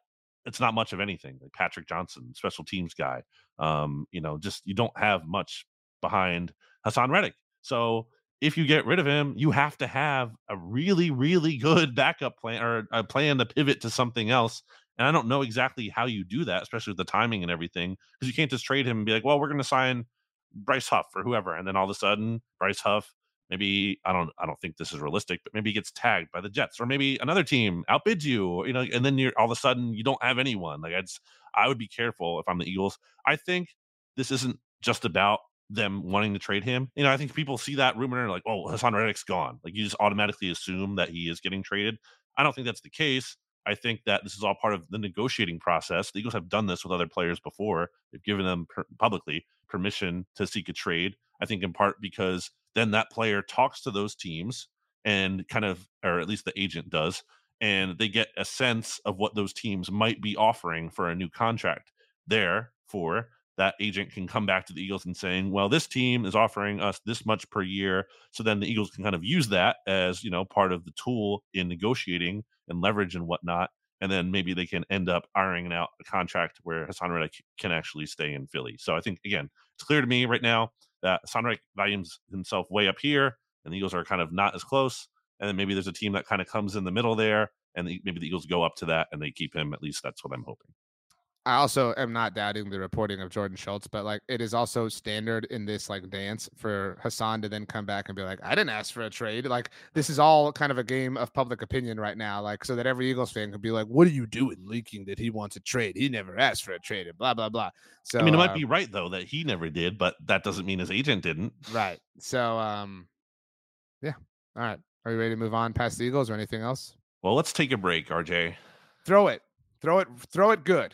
it's not much of anything. Like Patrick Johnson, special teams guy. Um, you know, just you don't have much behind Haason Reddick. So if you get rid of him, you have to have a really, really good backup plan or a plan to pivot to something else. And I don't know exactly how you do that, especially with the timing and everything, because you can't just trade him and be like, well, we're going to sign Bryce Huff or whoever. And then all of a sudden, Bryce Huff, maybe I don't I don't think this is realistic, but maybe he gets tagged by the Jets or maybe another team outbids you, you know, and then you're all of a sudden you don't have anyone. Like it's I would be careful if I'm the Eagles. I think this isn't just about them wanting to trade him. You know, I think people see that rumor and like, oh, Haason Reddick's gone. Like you just automatically assume that he is getting traded. I don't think that's the case. I think that this is all part of the negotiating process. The Eagles have done this with other players before. They've given them per- publicly permission to seek a trade. I think in part because then that player talks to those teams and kind of, or at least the agent does, and they get a sense of what those teams might be offering for a new contract. Therefore, that agent can come back to the Eagles and saying, well, this team is offering us this much per year. So then the Eagles can kind of use that as, you know, part of the tool in negotiating and leverage and whatnot. And then maybe they can end up ironing out a contract where Haason Reddick can actually stay in Philly. So I think, again, it's clear to me right now that Reddick values himself way up here and the Eagles are kind of not as close. And then maybe there's a team that kind of comes in the middle there and the, maybe the Eagles go up to that and they keep him. At least that's what I'm hoping. I also am not doubting the reporting of Jordan Schultz, but like it is also standard in this like dance for Haason to then come back and be like, I didn't ask for a trade. Like this is all kind of a game of public opinion right now. Like so that every Eagles fan could be like, What are you doing leaking that he wants a trade? He never asked for a trade and blah blah blah. So I mean it might uh, be right though that he never did, but that doesn't mean his agent didn't. Right. So um yeah. All right. Are you ready to move on past the Eagles or anything else? Well, let's take a break, RJ. Throw it. Throw it. Throw it good.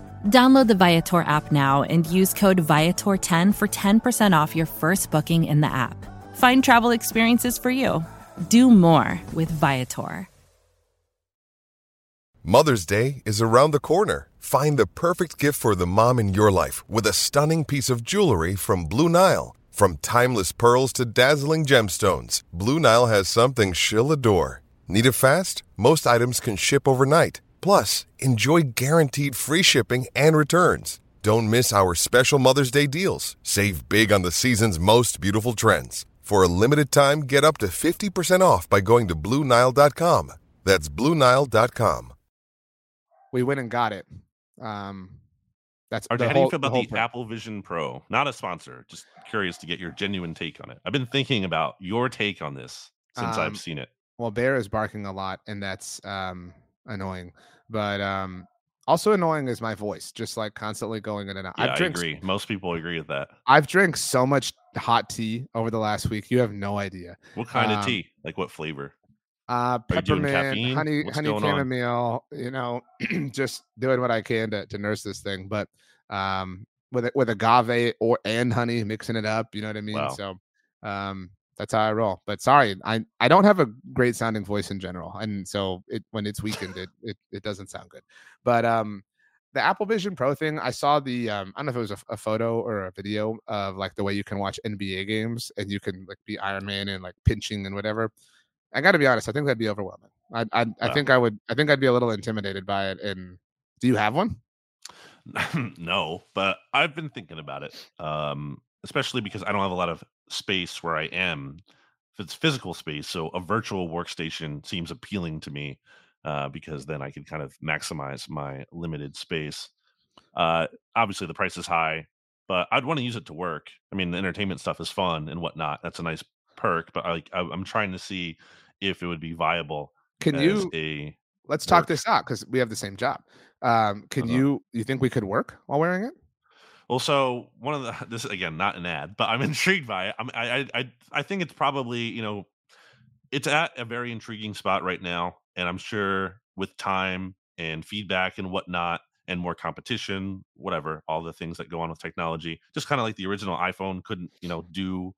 Download the Viator app now and use code Viator10 for 10% off your first booking in the app. Find travel experiences for you. Do more with Viator. Mother's Day is around the corner. Find the perfect gift for the mom in your life with a stunning piece of jewelry from Blue Nile. From timeless pearls to dazzling gemstones, Blue Nile has something she'll adore. Need it fast? Most items can ship overnight. Plus, enjoy guaranteed free shipping and returns. Don't miss our special Mother's Day deals. Save big on the season's most beautiful trends. For a limited time, get up to 50% off by going to Bluenile.com. That's Bluenile.com. We went and got it. Um, that's RJ, the how do you feel about whole the. Apple Vision Pro? Not a sponsor, just curious to get your genuine take on it. I've been thinking about your take on this since Um, I've seen it. Well, Bear is barking a lot, and that's um annoying. But um also annoying is my voice, just like constantly going in and out. Yeah, I've I agree. Most people agree with that. I've drank so much hot tea over the last week. You have no idea. What kind Um, of tea? Like what flavor? Uh Are you doing peppermint, honey, What's honey going on? chamomile, you know, just doing what I can to, to nurse this thing. But um with it with agave or and honey, mixing it up, you know what I mean? Wow. So um that's how I roll. But sorry, I I don't have a great sounding voice in general. And so it when it's weakened, it it, it doesn't sound good. But um the Apple Vision Pro thing, I saw the um, I don't know if it was a, a photo or a video of like the way you can watch NBA games and you can like be Iron Man and like pinching and whatever. I got to be honest, I think that'd be overwhelming. I I, I think I would I think I'd be a little intimidated by it. And do you have one? no, but I've been thinking about it. Um, especially because I don't have a lot of space where I am. If it's physical space, so a virtual workstation seems appealing to me uh, because then I can kind of maximize my limited space. Uh, obviously, the price is high, but I'd want to use it to work. I mean, the entertainment stuff is fun and whatnot. That's a nice perk, but I, like I, I'm trying to see if it would be viable Can you a let's talk this out because we have the same job. Um, can Uh-huh. you you think we could work while wearing it? Well, so one of the this is again not an ad, but I'm intrigued by it. I'm, I I I I think it's probably you know it's at a very intriguing spot right now, and I'm sure with time and feedback and whatnot, and more competition, whatever, all the things that go on with technology, just kind of like the original iPhone couldn't you know do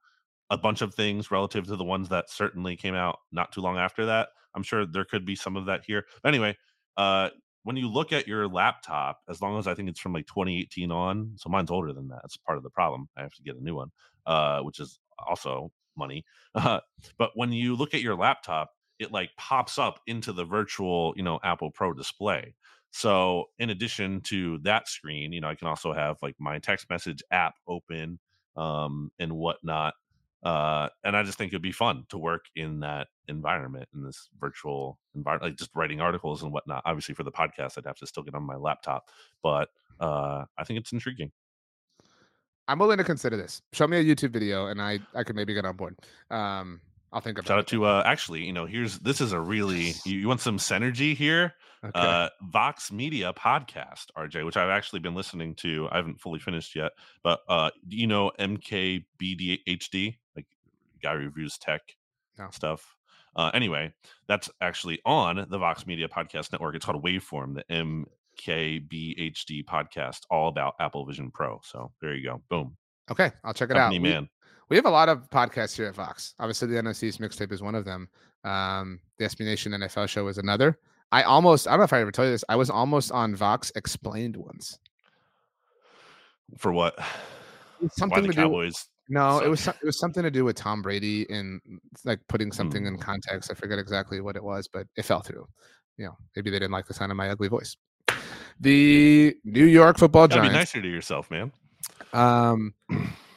a bunch of things relative to the ones that certainly came out not too long after that. I'm sure there could be some of that here. But anyway, uh, when you look at your laptop, as long as I think it's from like 2018 on, so mine's older than that. That's part of the problem. I have to get a new one, uh, which is also money. Uh, but when you look at your laptop, it like pops up into the virtual, you know, Apple Pro display. So in addition to that screen, you know, I can also have like my text message app open um, and whatnot. Uh, and I just think it'd be fun to work in that environment, in this virtual environment, like just writing articles and whatnot. Obviously, for the podcast, I'd have to still get on my laptop, but uh, I think it's intriguing. I'm willing to consider this. Show me a YouTube video, and I I could maybe get on board. Um, I'll think about Shout it. out to uh, actually, you know, here's this is a really you, you want some synergy here. Okay. Uh, Vox Media podcast, RJ, which I've actually been listening to. I haven't fully finished yet, but uh, do you know MKBDHD, like guy reviews tech No. stuff. Uh, anyway, that's actually on the Vox Media Podcast Network. It's called Waveform, the MKBHD podcast, all about Apple Vision Pro. So there you go. Boom. okay, I'll check it Company out. We- man. We have a lot of podcasts here at Vox. Obviously, the NOC's mixtape is one of them. Um, the SB Nation NFL show is another. I almost, I don't know if I ever told you this, I was almost on Vox Explained once. For what? It's Why something the to do. Cowboys? No, it was it was something to do with Tom Brady and like putting something in Hmm. context. I forget exactly what it was, but it fell through. You know, maybe they didn't like the sound of my ugly voice. The New York Football Gotta be nicer to yourself, man. Um,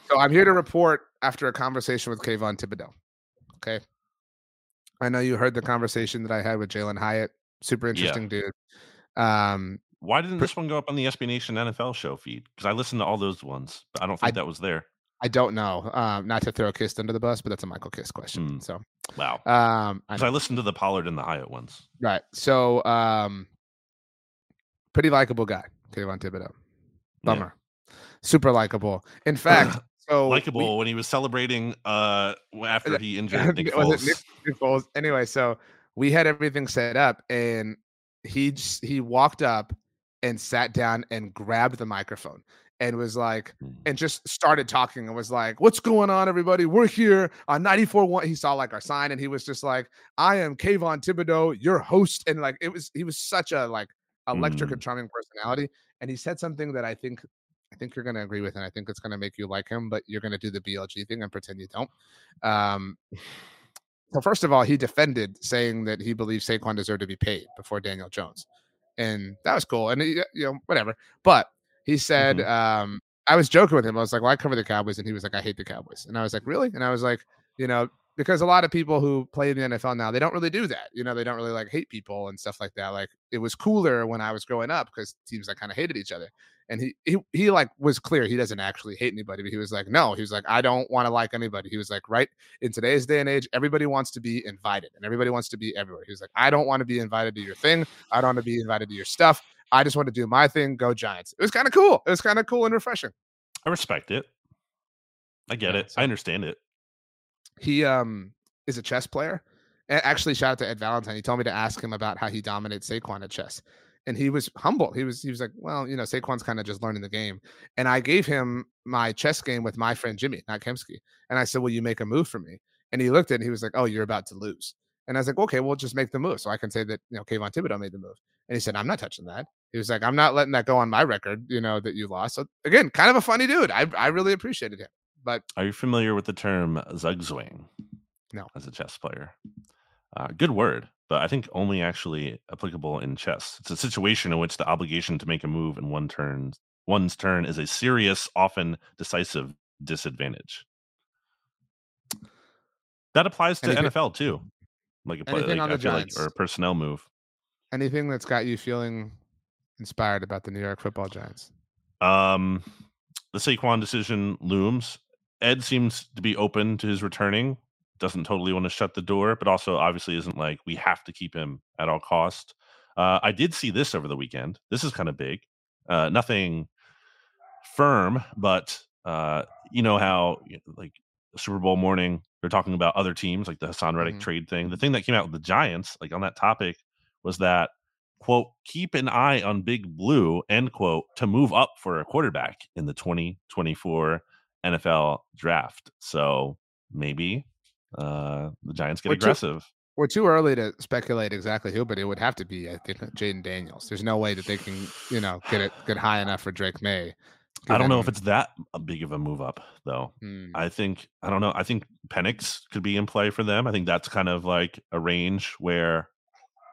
so I'm here to report after a conversation with Kayvon Thibodeaux. Okay. I know you heard the conversation that I had with Jalin Hyatt. Super interesting dude. Um, Why didn't this one go up on the SB Nation NFL show feed? Because I listened to all those ones, but I don't I- think that was there. I don't know. Um, not to throw Kiss under the bus, but that's a Michael Kiss question. Hmm. So, Wow. um, I I listened to the Pollard and the Hyatt ones. Right. So, um, pretty likable guy, Kayvon Thibodeaux. Yeah. Bummer. Super likable. In fact, so Likable when he was celebrating uh after he injured Nick Foles. Nick, Nick Foles? Anyway, so we had everything set up, and he just, he walked up and sat down and grabbed the microphone and was like, Mm. and just started talking and was like, "What's going on, everybody? We're here on 94.1." He saw like our sign and he was just like, "I am Kayvon Thibodeaux, your host." And like, it was he was such a like electric Mm. and charming personality. And he said something that I think I think you're going to agree with, and I think it's going to make you like him. But you're going to do the BLG thing and pretend you don't. Um, so first of all, he defended saying that he believes Saquon deserved to be paid before Daniel Jones, and that was cool. And he, you know, whatever. But he said, Mhm. um, I was joking with him. I was like, "Well, I cover the Cowboys," and he was like, "I hate the Cowboys," and I was like, "Really?" And I was like, "You know." Because a lot of people who play in the NFL now, they don't really do that. You know, they don't really like hate people and stuff like that. Like it was cooler when I was growing up because teams that kind of hated each other. And he, he he like was clear he doesn't actually hate anybody, but he was like, no, he was like, I don't want to like anybody. He was like, right in today's day and age, everybody wants to be invited and everybody wants to be everywhere. He was like, I don't want to be invited to your thing. I don't want to be invited to your stuff. I just want to do my thing. Go Giants. It was kind of cool. It was kind of cool and refreshing. I respect it. I get Yeah, it. so- I understand it. He um is a chess player. Actually, shout out to Ed Valentine. He told me to ask him about how he dominates Saquon at chess. And he was humble. He was he was like, well, you know, Saquon's kind of just learning the game. And I gave him my chess game with my friend Jimmy, not Kempski. And I said, Will you make a move for me? And he looked at it and he was like, Oh, you're about to lose. And I was like, Okay, we'll just make the move. So I can say that, you know, Kayvon Thibodeaux made the move. And he said, I'm not touching that. He was like, I'm not letting that go on my record, you know, that you lost. So again, kind of a funny dude. I I really appreciated him. But Are you familiar with the term zugzwang? No. As a chess player. Uh, good word, but I think only actually applicable in chess. It's a situation in which the obligation to make a move in one turn one's turn is a serious, often decisive disadvantage. That applies to Anything- NFL too. Like a play, Anything like, on the I like, Giants? or a personnel move. anything that's got you feeling inspired about the New York football giants? Um, the Saquon decision looms. Ed seems to be open to his returning. Doesn't totally want to shut the door, but also obviously isn't like we have to keep him at all cost. Uh, I did see this over the weekend. This is kind of big. Uh, nothing firm, but uh, you know how like Super Bowl morning they're talking about other teams like the Haason Reddick Mhm. trade thing. The thing that came out with the Giants, like on that topic, was that quote keep an eye on Big Blue end quote to move up for a quarterback in the 2024 NFL draft. So maybe uh, the Giants get is- aggressive. We're too early to speculate exactly who, but it would have to be, I think, Jayden Daniels. There's no way that they can, you know, get it get high enough for Drake Maye. I don't know if it's that a big of a move up though. Hmm. I think I don't know. I think Penix could be in play for them. I think that's kind of like a range where,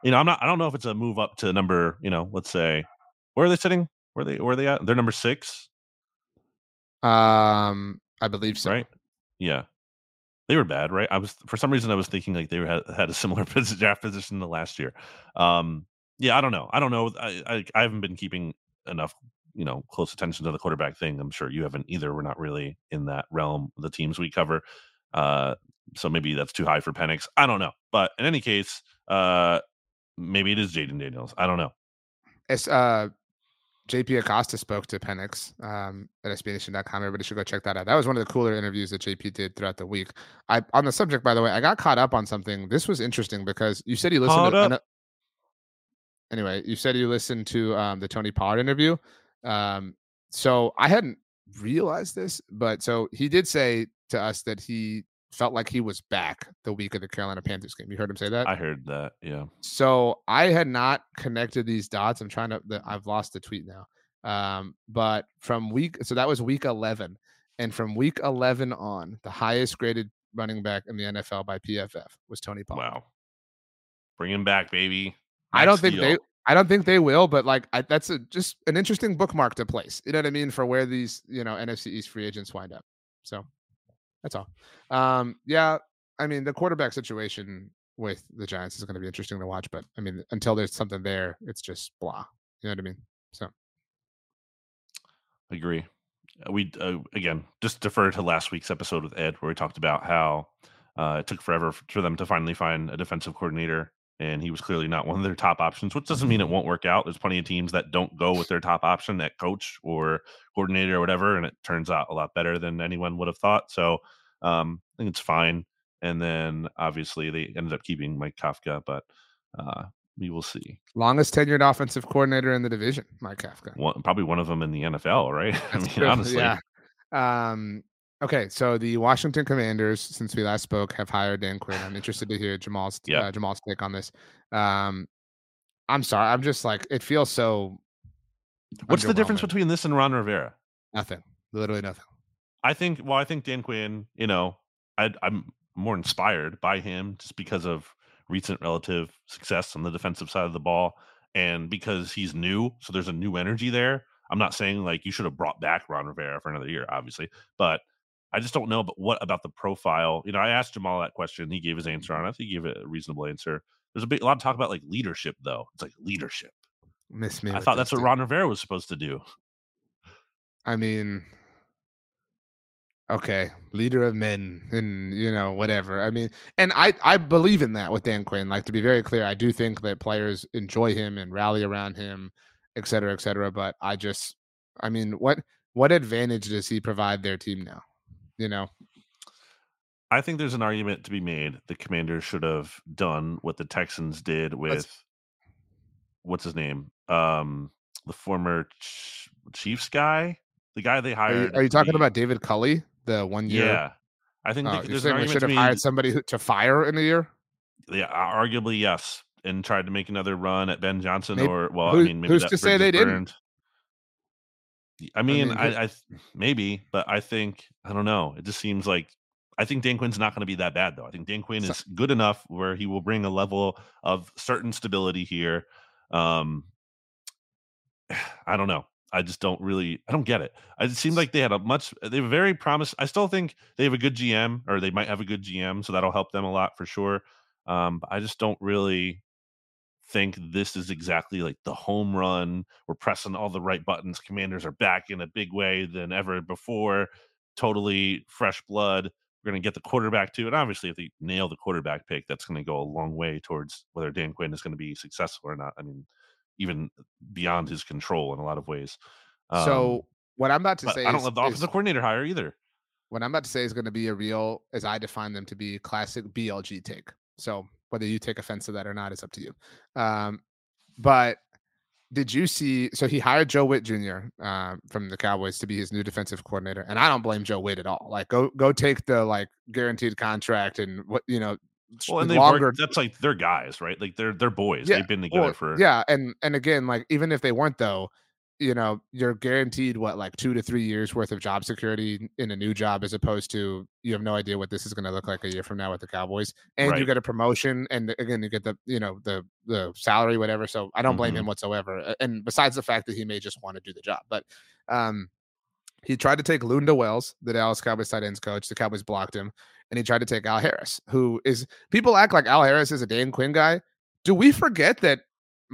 you know, I'm not. I don't know if it's a move up to number. You know, let's say where are they sitting? Where are they? Where are they at? They're number six, Um, I believe so. right? Yeah, they were bad, right? I was for some reason I was thinking like they were, had, had a similar draft position the last year. Um, yeah, I don't know. I don't know. I, I I haven't been keeping enough you know close attention to the quarterback thing. I'm sure you haven't either. We're not really in that realm. The teams we cover. Uh, so maybe that's too high for Penix. I don't know. But in any case, uh, maybe it is Jayden Daniels. I don't know. It's uh JP Acosta spoke to Penix um, at SBNation.com. Everybody should go check that out. That was one of the cooler interviews that JP did throughout the week. I on the subject, by the way, I got caught up on something. This was interesting because you said you listened to ano- anyway, you said you listened to um, the Tony Pollard interview. Um, so I hadn't realized this, but so he did say to us that he felt like he was back the week of the Carolina Panthers game. You heard him say that? I heard that. Yeah. So I had not connected these dots. I'm trying to. I've lost the tweet now. Um, but from week, so that was week 11, and from week 11 on, the highest graded running back in the NFL by PFF was Tony Pollard. Wow. Bring him back, baby. I don't think deal. they. I don't think they will, but like I, that's a, just an interesting bookmark to place. You know what I mean for where these you know NFC East free agents wind up. So that's all. Um, yeah, I mean the quarterback situation with the Giants is going to be interesting to watch, but I mean until there's something there, it's just blah. You know what I mean? So agree. Uh, We uh, again just defer to last week's episode with Ed, where we talked about how uh, it took forever for them to finally find a defensive coordinator, and he was clearly not one of their top options. Which doesn't mean it won't work out. There's plenty of teams that don't go with their top option, that coach or coordinator or whatever, and it turns out a lot better than anyone would have thought. So um, I think it's fine. And then obviously they ended up keeping Mike Kafka, but uh, we will see. Longest tenured offensive coordinator in the division, Mike Kafka. One, probably one of them in the NFL, right? I mean, honestly, yeah. Um, okay, so the Washington Commanders, since we last spoke, have hired Dan Quinn. I'm interested to hear Jamal's Yeah. uh, Jamal's take on this. Um, I'm sorry, I'm just like it feels so What's the difference between this and Ron Rivera? nothing, literally nothing. I think. Well, I think Dan Quinn. You know, I, I'm more inspired by him just because of recent relative success on the defensive side of the ball, and because he's new, so there's a new energy there. I'm not saying like you should have brought back Ron Rivera for another year, obviously, but I just don't know about what about the profile. You know, I asked Jamal that question. He gave his answer mm-hmm. on it. I think he gave a reasonable answer. There's a big a lot of talk about like leadership, though. It's like leadership. Miss me. I thought that's what. Ron Rivera was supposed to do. I mean, okay, leader of men, and you know whatever. I mean, and I I believe in that with Dan Quinn. Like to be very clear, I do think that players enjoy him and rally around him, et cetera, et cetera. But I just, I mean, what what advantage does he provide their team now? You know, I think there's an argument to be made. The Commanders should have done what the Texans did with what's his name, um, the former Ch- Chiefs guy, the guy they are you, hired. are you talking the- about David Culley, the one year? Yeah, I think they- you're there's an argument should have be hired somebody to fire in a year. yeah, arguably yes, and tried to make another run at Ben Johnson Maybe- or well, I mean, maybe who's to say they is didn't? I mean, mean, I, I, maybe, but I think I don't know. It just seems like I think Dan Quinn's not going to be that bad though. I think Dan Quinn is good enough where he will bring a level of certain stability here. Um, I don't know. I just don't really. I don't get it. It seemed like they had a much. They have a very promise. I still think they have a good GM, or they might have a good GM, so that'll help them a lot for sure. Um, I just don't really think this is exactly like the home run. We're pressing all the right buttons. Commanders are back in a big way than ever before. Totally fresh blood. We're going to get the quarterback too. And obviously, if they nail the quarterback pick, that's going to go a long way towards whether Dan Quinn is going to be successful or not. I mean, even beyond his control in a lot of ways. Um, so what I'm about to say I don't is, love the is- offensive coordinator hire either. what I'm about to say is going to be a real, as I define them to be, classic BLG take. So whether you take offense to that or not is up to you. Um, but did you see? So he hired Joe Whitt Jr. Uh, from the Cowboys to be his new defensive coordinator, and I don't blame Joe Whitt at all. Like, go go take the like guaranteed contract and what you know. Well, and they longer worked, that's like they're guys, right? Like they're they're boys. Yeah, They've been together Well, for yeah, and and again, like even if they weren't though, you know, you're guaranteed what like two to three years worth of job security in a new job, as opposed to you have no idea what this is going to look like a year from now with the Cowboys, and you get a promotion, and again you get the you know the the salary whatever. So I don't blame Mm-hmm. him whatsoever. And besides the fact that he may just want to do the job, but um. He tried to take Lunda Wells, the Dallas Cowboys tight ends coach. The Cowboys blocked him, and he tried to take Al Harris, who is people act like Al Harris is a Dan Quinn guy. Do we forget that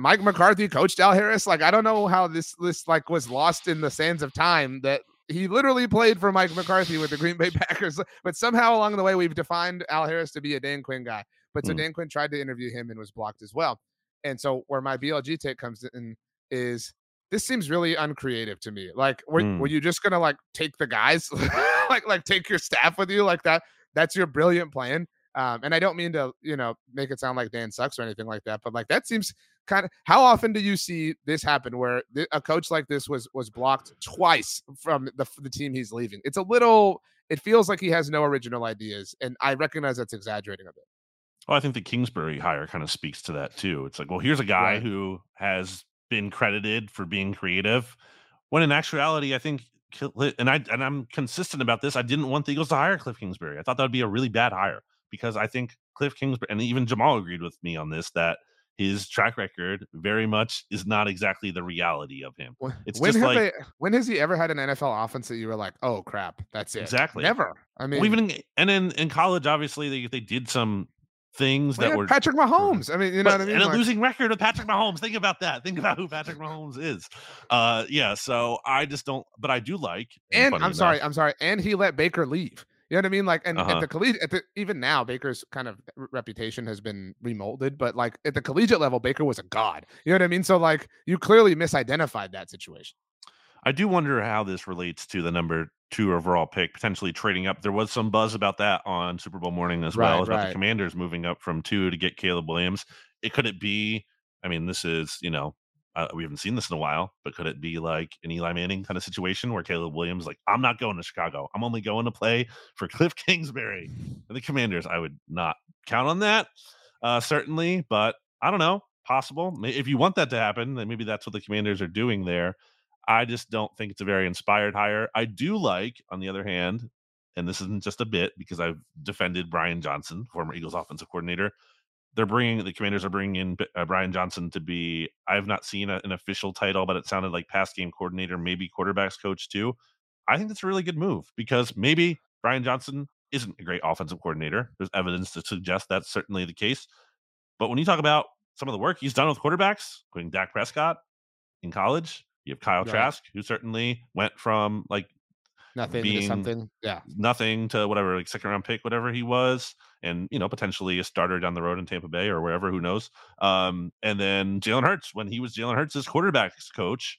Mike McCarthy coached Al Harris. Like I don't know how this this like was lost in the sands of time that he literally played for Mike McCarthy with the Green Bay Packers, but somehow along the way we've defined Al Harris to be a Dan Quinn guy. But so Hmm. Dan Quinn tried to interview him and was blocked as well. And so where my BLG take comes in is this seems really uncreative to me. Like were, Hmm. were you just gonna like take the guys like like take your staff with you like that? That's your brilliant plan. Um, and I don't mean to, you know, make it sound like Dan sucks or anything like that, but like that seems kind of how often do you see this happen where a coach like this was was blocked twice from the the team he's leaving? It's a little it feels like he has no original ideas and I recognize that's exaggerating a bit. Well, I think the Kingsbury hire kind of speaks to that too. It's like, well, here's a guy Right. who has been credited for being creative, when in actuality, I think, and I and I'm consistent about this. I didn't want the Eagles to hire Cliff Kingsbury. I thought that would be a really bad hire because I think Cliff Kingsbury and even Jamal agreed with me on this that his track record very much is not exactly the reality of him. It's when just like- they, when has he ever had an NFL offense that you were like, oh crap, that's it? Exactly. Never. I mean, well, even and in in college, obviously they they did some things we that were Patrick Mahomes. I mean, you know but- what I mean? And a Like- losing record of Patrick Mahomes. Think about that. Think about who Patrick Mahomes is. Uh, yeah. So I just don't. But I do like. and funny I'm sorry, I'm sorry, and he let Baker leave. You know what I mean? Like, and Uh-huh. at the collegiate, at the, even now, Baker's kind of reputation has been remolded. But like at the collegiate level, Baker was a god. You know what I mean? So like, you clearly misidentified that situation. I do wonder how this relates to the number two overall pick potentially trading up. There was some buzz about that on Super Bowl morning as well about right. the Commanders moving up from two to get Caleb Williams. It could it be I mean, this is you know uh, we haven't seen this in a while, but could it be like an Eli Manning kind of situation where Caleb Williams like I'm not going to Chicago, I'm only going to play for Cliff Kingsbury and the Commanders? I would not count on that, uh, certainly, but I don't know, possible. If you want that to happen, then maybe that's what the Commanders are doing there. I just don't think it's a very inspired hire. I do like, on the other hand, and this isn't just a bit because I've defended Brian Johnson, former Eagles offensive coordinator. They're bringing the Commanders are bringing in uh, Brian Johnson to be. I have not seen a, an official title, but it sounded like pass game coordinator, maybe quarterbacks coach too. I think that's a really good move because maybe Brian Johnson isn't a great offensive coordinator. There's evidence to suggest that's certainly the case. But when you talk about some of the work he's done with quarterbacks, including Dak Prescott in college, you have Kyle right. Trask, who certainly went from like nothing being something, yeah, nothing to whatever, like second round pick, whatever he was, and you know potentially a starter down the road in Tampa Bay or wherever, who knows. Um, and then Jalen Hurts when he was Jalen Hurts' quarterbacks coach.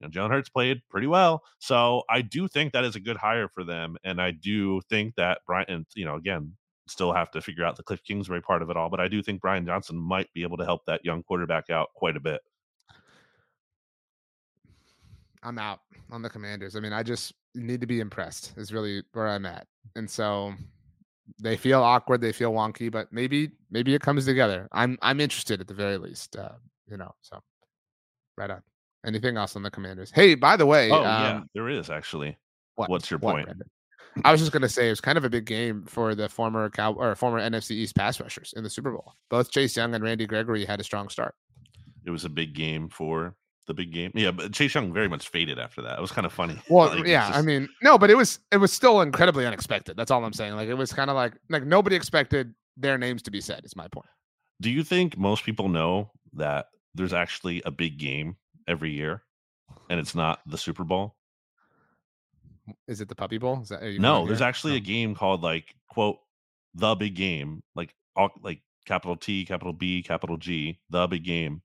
You know, Jalen Hurts played pretty well, so I do think that is a good hire for them, and I do think that Brian, and you know, again, still have to figure out the Cliff Kingsbury part of it all, but I do think Brian Johnson might be able to help that young quarterback out quite a bit. I'm out on the Commanders. I mean, I just need to be impressed. Is really where I'm at, and so they feel awkward, they feel wonky, but maybe maybe it comes together. I'm I'm interested at the very least. Uh, you know, so right on. Anything else on the Commanders? Hey, by the way, oh um, yeah, there is actually. What? What's your what, point? I was just gonna say it was kind of a big game for the former Cow or former NFC East pass rushers in the Super Bowl. Both Chase Young and Randy Gregory had a strong start. It was a big game for the big game. Yeah, but Chase Young very much faded after that. It was kind of funny. Well, like, yeah, just... I mean, no, but it was it was still incredibly unexpected. That's all I'm saying. Like it was kind of like like nobody expected their names to be said. Is my point. Do you think most people know that there's actually a big game every year, and it's not the Super Bowl? Is it the Puppy Bowl? Is that no? There's actually no. a game called like quote the big game, like all like capital T, capital B, capital G, the big game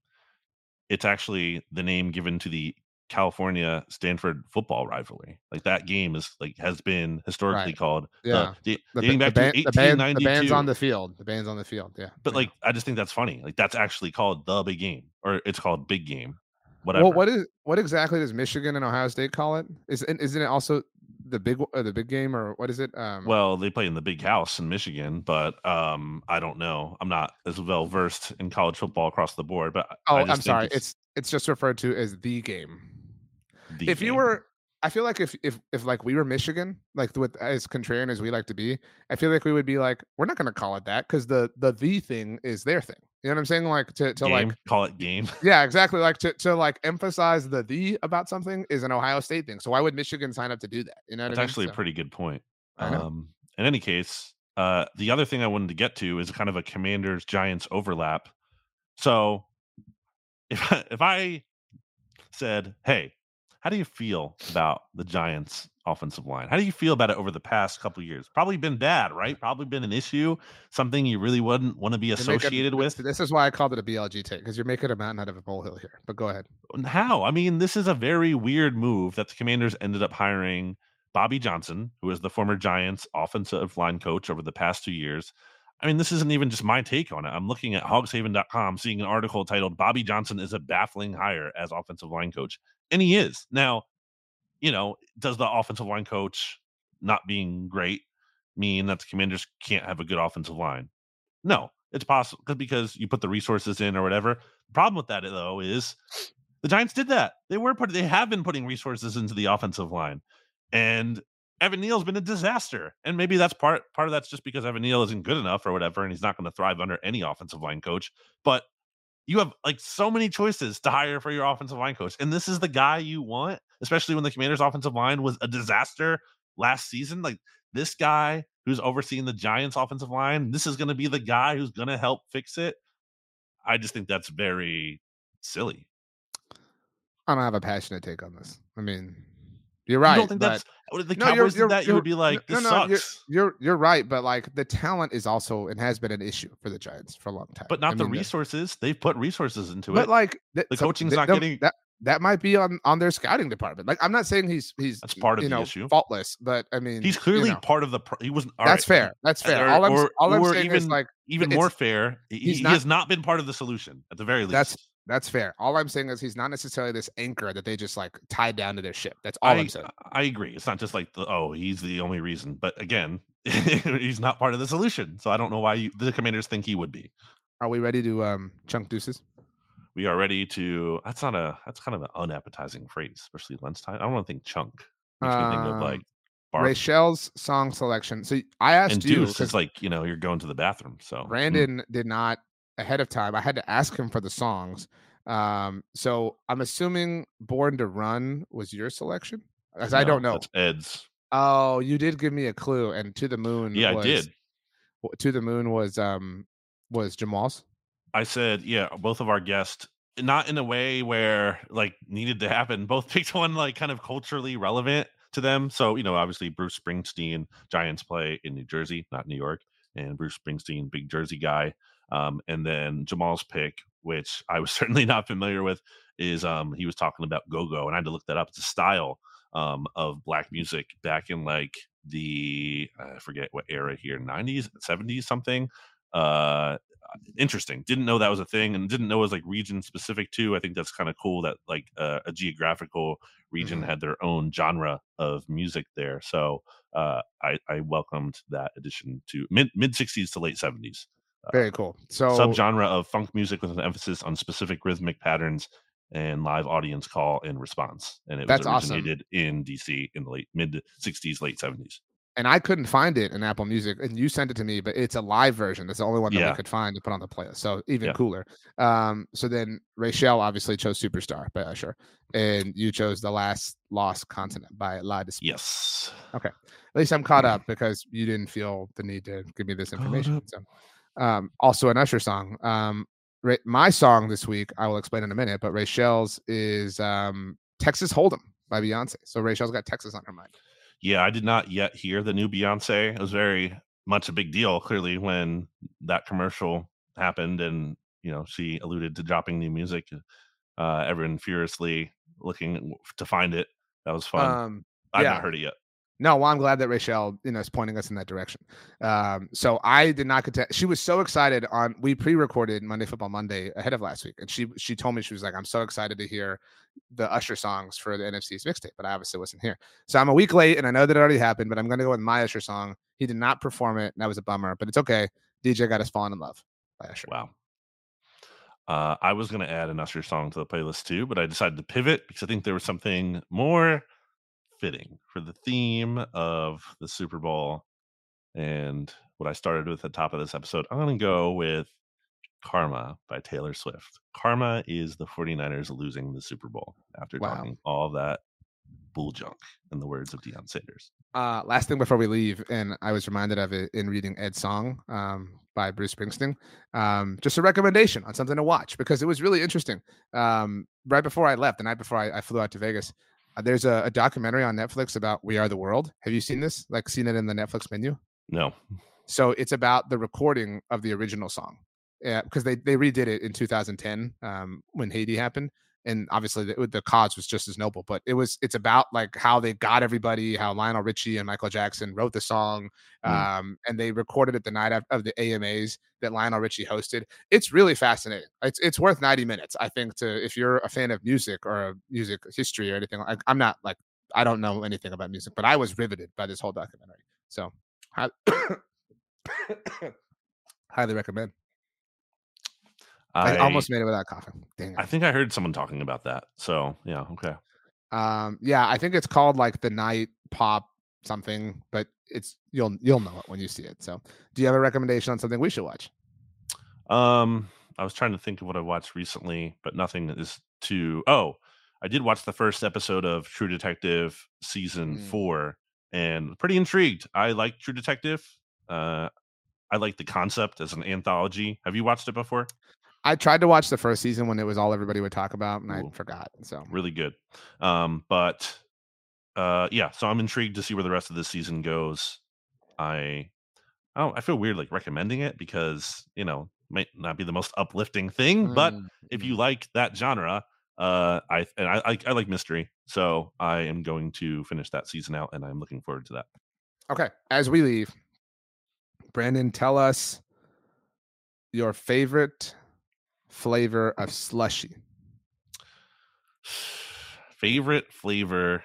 it's actually the name given to the California Stanford football rivalry. Like that game is like has been historically right. called yeah. The, the, dating back the, band, to 1892. The, band's on the field. The band's on the field. Yeah. But like I just think that's funny. Like that's actually called the big game or it's called big game. Whatever. Well, what is what exactly does Michigan and Ohio State call it? Is isn't it also the big uh, the big game or what is it? Um, well, they play in the big house in Michigan, but um, I don't know. I'm not as well versed in college football across the board. But oh, I'm sorry. It's, it's, it's just referred to as the game. The if game. you were, I feel like if if if like we were Michigan, like with as contrarian as we like to be, I feel like we would be like, we're not going to call it that because the the the thing is their thing. You know what I'm saying? Like to to game, like call it game. Yeah, exactly. Like to to like emphasize the the about something is an Ohio State thing. So why would Michigan sign up to do that? You know, that's I mean? It's actually so, a pretty good point. Um, in any case, uh, the other thing I wanted to get to is kind of a Commanders Giants overlap. So if I, if I said, "Hey, how do you feel about the Giants offensive line. How do you feel about it over the past couple years? Probably been bad, right? Probably been an issue, something you really wouldn't want to be associated with. This is why I called it a BLG take because you're making a mountain out of a molehill here. But go ahead. How? I mean, this is a very weird move that the Commanders ended up hiring Bobby Johnson, who is the former Giants offensive line coach over the past two years. I mean, this isn't even just my take on it. I'm looking at hogshaven.com, seeing an article titled Bobby Johnson is a baffling hire as offensive line coach. And he is. Now, you know, does the offensive line coach not being great mean that the commanders can't have a good offensive line? No, it's possible because you put the resources in or whatever. The problem with that though is the Giants did that. They were put they have been putting resources into the offensive line. And Evan Neal's been a disaster. And maybe that's part part of that's just because Evan Neal isn't good enough or whatever, and he's not going to thrive under any offensive line coach. But you have like so many choices to hire for your offensive line coach. And this is the guy you want, especially when the commander's offensive line was a disaster last season. Like this guy who's overseeing the Giants offensive line, this is going to be the guy who's going to help fix it. I just think that's very silly. I don't have a passionate take on this. I mean, you're right. You don't think that's uh, the no, Cowboys you're, you're, that? You would be like, this no, no, sucks. You're, you're, you're right, but like the talent is also and has been an issue for the Giants for a long time. But not I the mean, resources. They've put resources into but it. But like the, the so coaching's not getting that. That might be on on their scouting department. Like I'm not saying he's he's that's part of you the know, issue. Faultless, but I mean he's clearly you know, part of the. Pro- He wasn't. that's right. fair. That's fair. Or, all I'm, or, all I'm or saying even, is like even more fair. He, he, has not been part of the solution at the very least. That's That's fair. All I'm saying is he's not necessarily this anchor that they just like tied down to their ship. That's all I, am saying. I agree. It's not just like the, oh, he's the only reason. But again, he's not part of the solution. So I don't know why you, the commanders think he would be. Are we ready to um chunk deuces? We are ready to. That's not a. That's kind of an unappetizing phrase, especially lunchtime. I don't want to think chunk. Makes me think of Um, like barf. Rachel's song selection. So I asked and you because like you know you're going to the bathroom. So mm, Brandon did not ahead of time. I had to ask him for the songs. Um, so I'm assuming Born to Run was your selection? Because I don't know. That's Ed's. Oh, you did give me a clue, and To the Moon. Yeah, was, I did. To the Moon was um was Jamal's. I said, yeah, both of our guests, not in a way where like needed to happen. Both picked one like kind of culturally relevant to them. So, you know, obviously Bruce Springsteen, Giants play in New Jersey, not New York, and Bruce Springsteen, big Jersey guy. Um, and then Jamal's pick, which I was certainly not familiar with, is um he was talking about go-go, and I had to look that up. It's a style um of black music back in like the I forget what era here, 90s, 70s, something. Uh interesting. Didn't know that was a thing, and didn't know it was like region specific too. I think that's kind of cool that like uh, a geographical region Mhm. had their own genre of music there. So uh, I, I welcomed that addition to mid mid sixties to late seventies Very cool. So subgenre of funk music with an emphasis on specific rhythmic patterns and live audience call and response. And it was awesome. originated in DC in the late mid sixties, late seventies. And I couldn't find it in Apple Music, and you sent it to me, but it's a live version. That's the only one that Yeah. we could find to put on the playlist. So even Yeah. cooler. Um, so then Rachel obviously chose Superstar by Usher, and you chose The Last Lost Continent by La Dispute. Yes. Okay. At least I'm caught up because you didn't feel the need to give me this information. So, um, also an Usher song. Um, my song this week, I will explain in a minute, but Rachel's is um, Texas Hold'em by Beyonce. So Rachel's got Texas on her mind. Yeah, I did not yet hear the new Beyonce. It was very much a big deal, clearly, when that commercial happened and you know she alluded to dropping new music. Uh, everyone furiously looking to find it. That was fun. Um, I've yeah. not heard it yet. No, well, I'm glad that Rachel, you know, is pointing us in that direction. Um, so I did not to. She was so excited on. We pre-recorded Monday Football Monday ahead of last week, and she she told me she was like, "I'm so excited to hear the Usher songs for the NFC East mixtape," but I obviously wasn't here. So I'm a week late, and I know that it already happened, but I'm going to go with my Usher song. He did not perform it, and that was a bummer, but it's okay. DJ got us falling in love by Usher. Wow. Uh, I was going to add an Usher song to the playlist too, but I decided to pivot because I think there was something more fitting for the theme of the Super Bowl and what I started with at the top of this episode. I'm going to go with Karma by Taylor Swift. Karma is the 49ers losing the Super Bowl after Wow. talking all that bull junk, in the words of Deion Sanders. Uh, last thing before we leave, and I was reminded of it in reading Ed's song um, by Bruce Springsteen. Um, just a recommendation on something to watch because it was really interesting. Um, right before I left, the night before I, I flew out to Vegas, there's a, a documentary on Netflix about We Are the World. Have you seen this? Like, seen it in the Netflix menu? No. So it's about the recording of the original song. Yeah, because they they redid it in 2010 um, when Haiti happened, and obviously the, the cause was just as noble. But it was it's about like how they got everybody, how Lionel Richie and Michael Jackson wrote the song, Mm. um, and they recorded it the night of, of the AMAs that Lionel Richie hosted. It's really fascinating. It's it's worth 90 minutes, I think, to if you're a fan of music or music history or anything. Like, I'm not like I don't know anything about music, but I was riveted by this whole documentary. So. hi- highly recommend. I, almost made it without coughing. Dang it. I think I heard someone talking about that. So yeah, okay. Um, yeah, I think it's called like the night pop something, but it's you'll you'll know it when you see it. So, do you have a recommendation on something we should watch? Um, I was trying to think of what I watched recently, but nothing is too. Oh, I did watch the first episode of True Detective season Mm. four, and pretty intrigued. I like True Detective. Uh, I like the concept as an anthology. Have you watched it before? I tried to watch the first season when it was all everybody would talk about, and I forgot. So, Really good. Um, but uh, yeah, so I'm intrigued to see where the rest of this season goes. I, I don't. I feel weird like recommending it because you know might not be the most uplifting thing, but Mm, if mm. you like that genre, uh, I and I, I I like mystery, so I am going to finish that season out, and I'm looking forward to that. okay, as we leave, Brandon, tell us your favorite flavor of slushy? Favorite flavor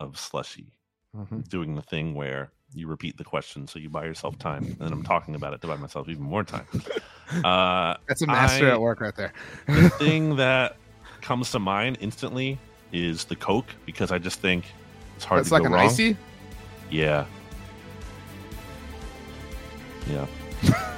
of slushy. Mhm. Doing the thing where you repeat the question so you buy yourself time, and then I'm talking about it to buy myself even more time. Uh, That's a master I- at work right there. the thing that comes to mind instantly is the Coke because I just think it's hard That's to like go an wrong. icy. Yeah. Yeah.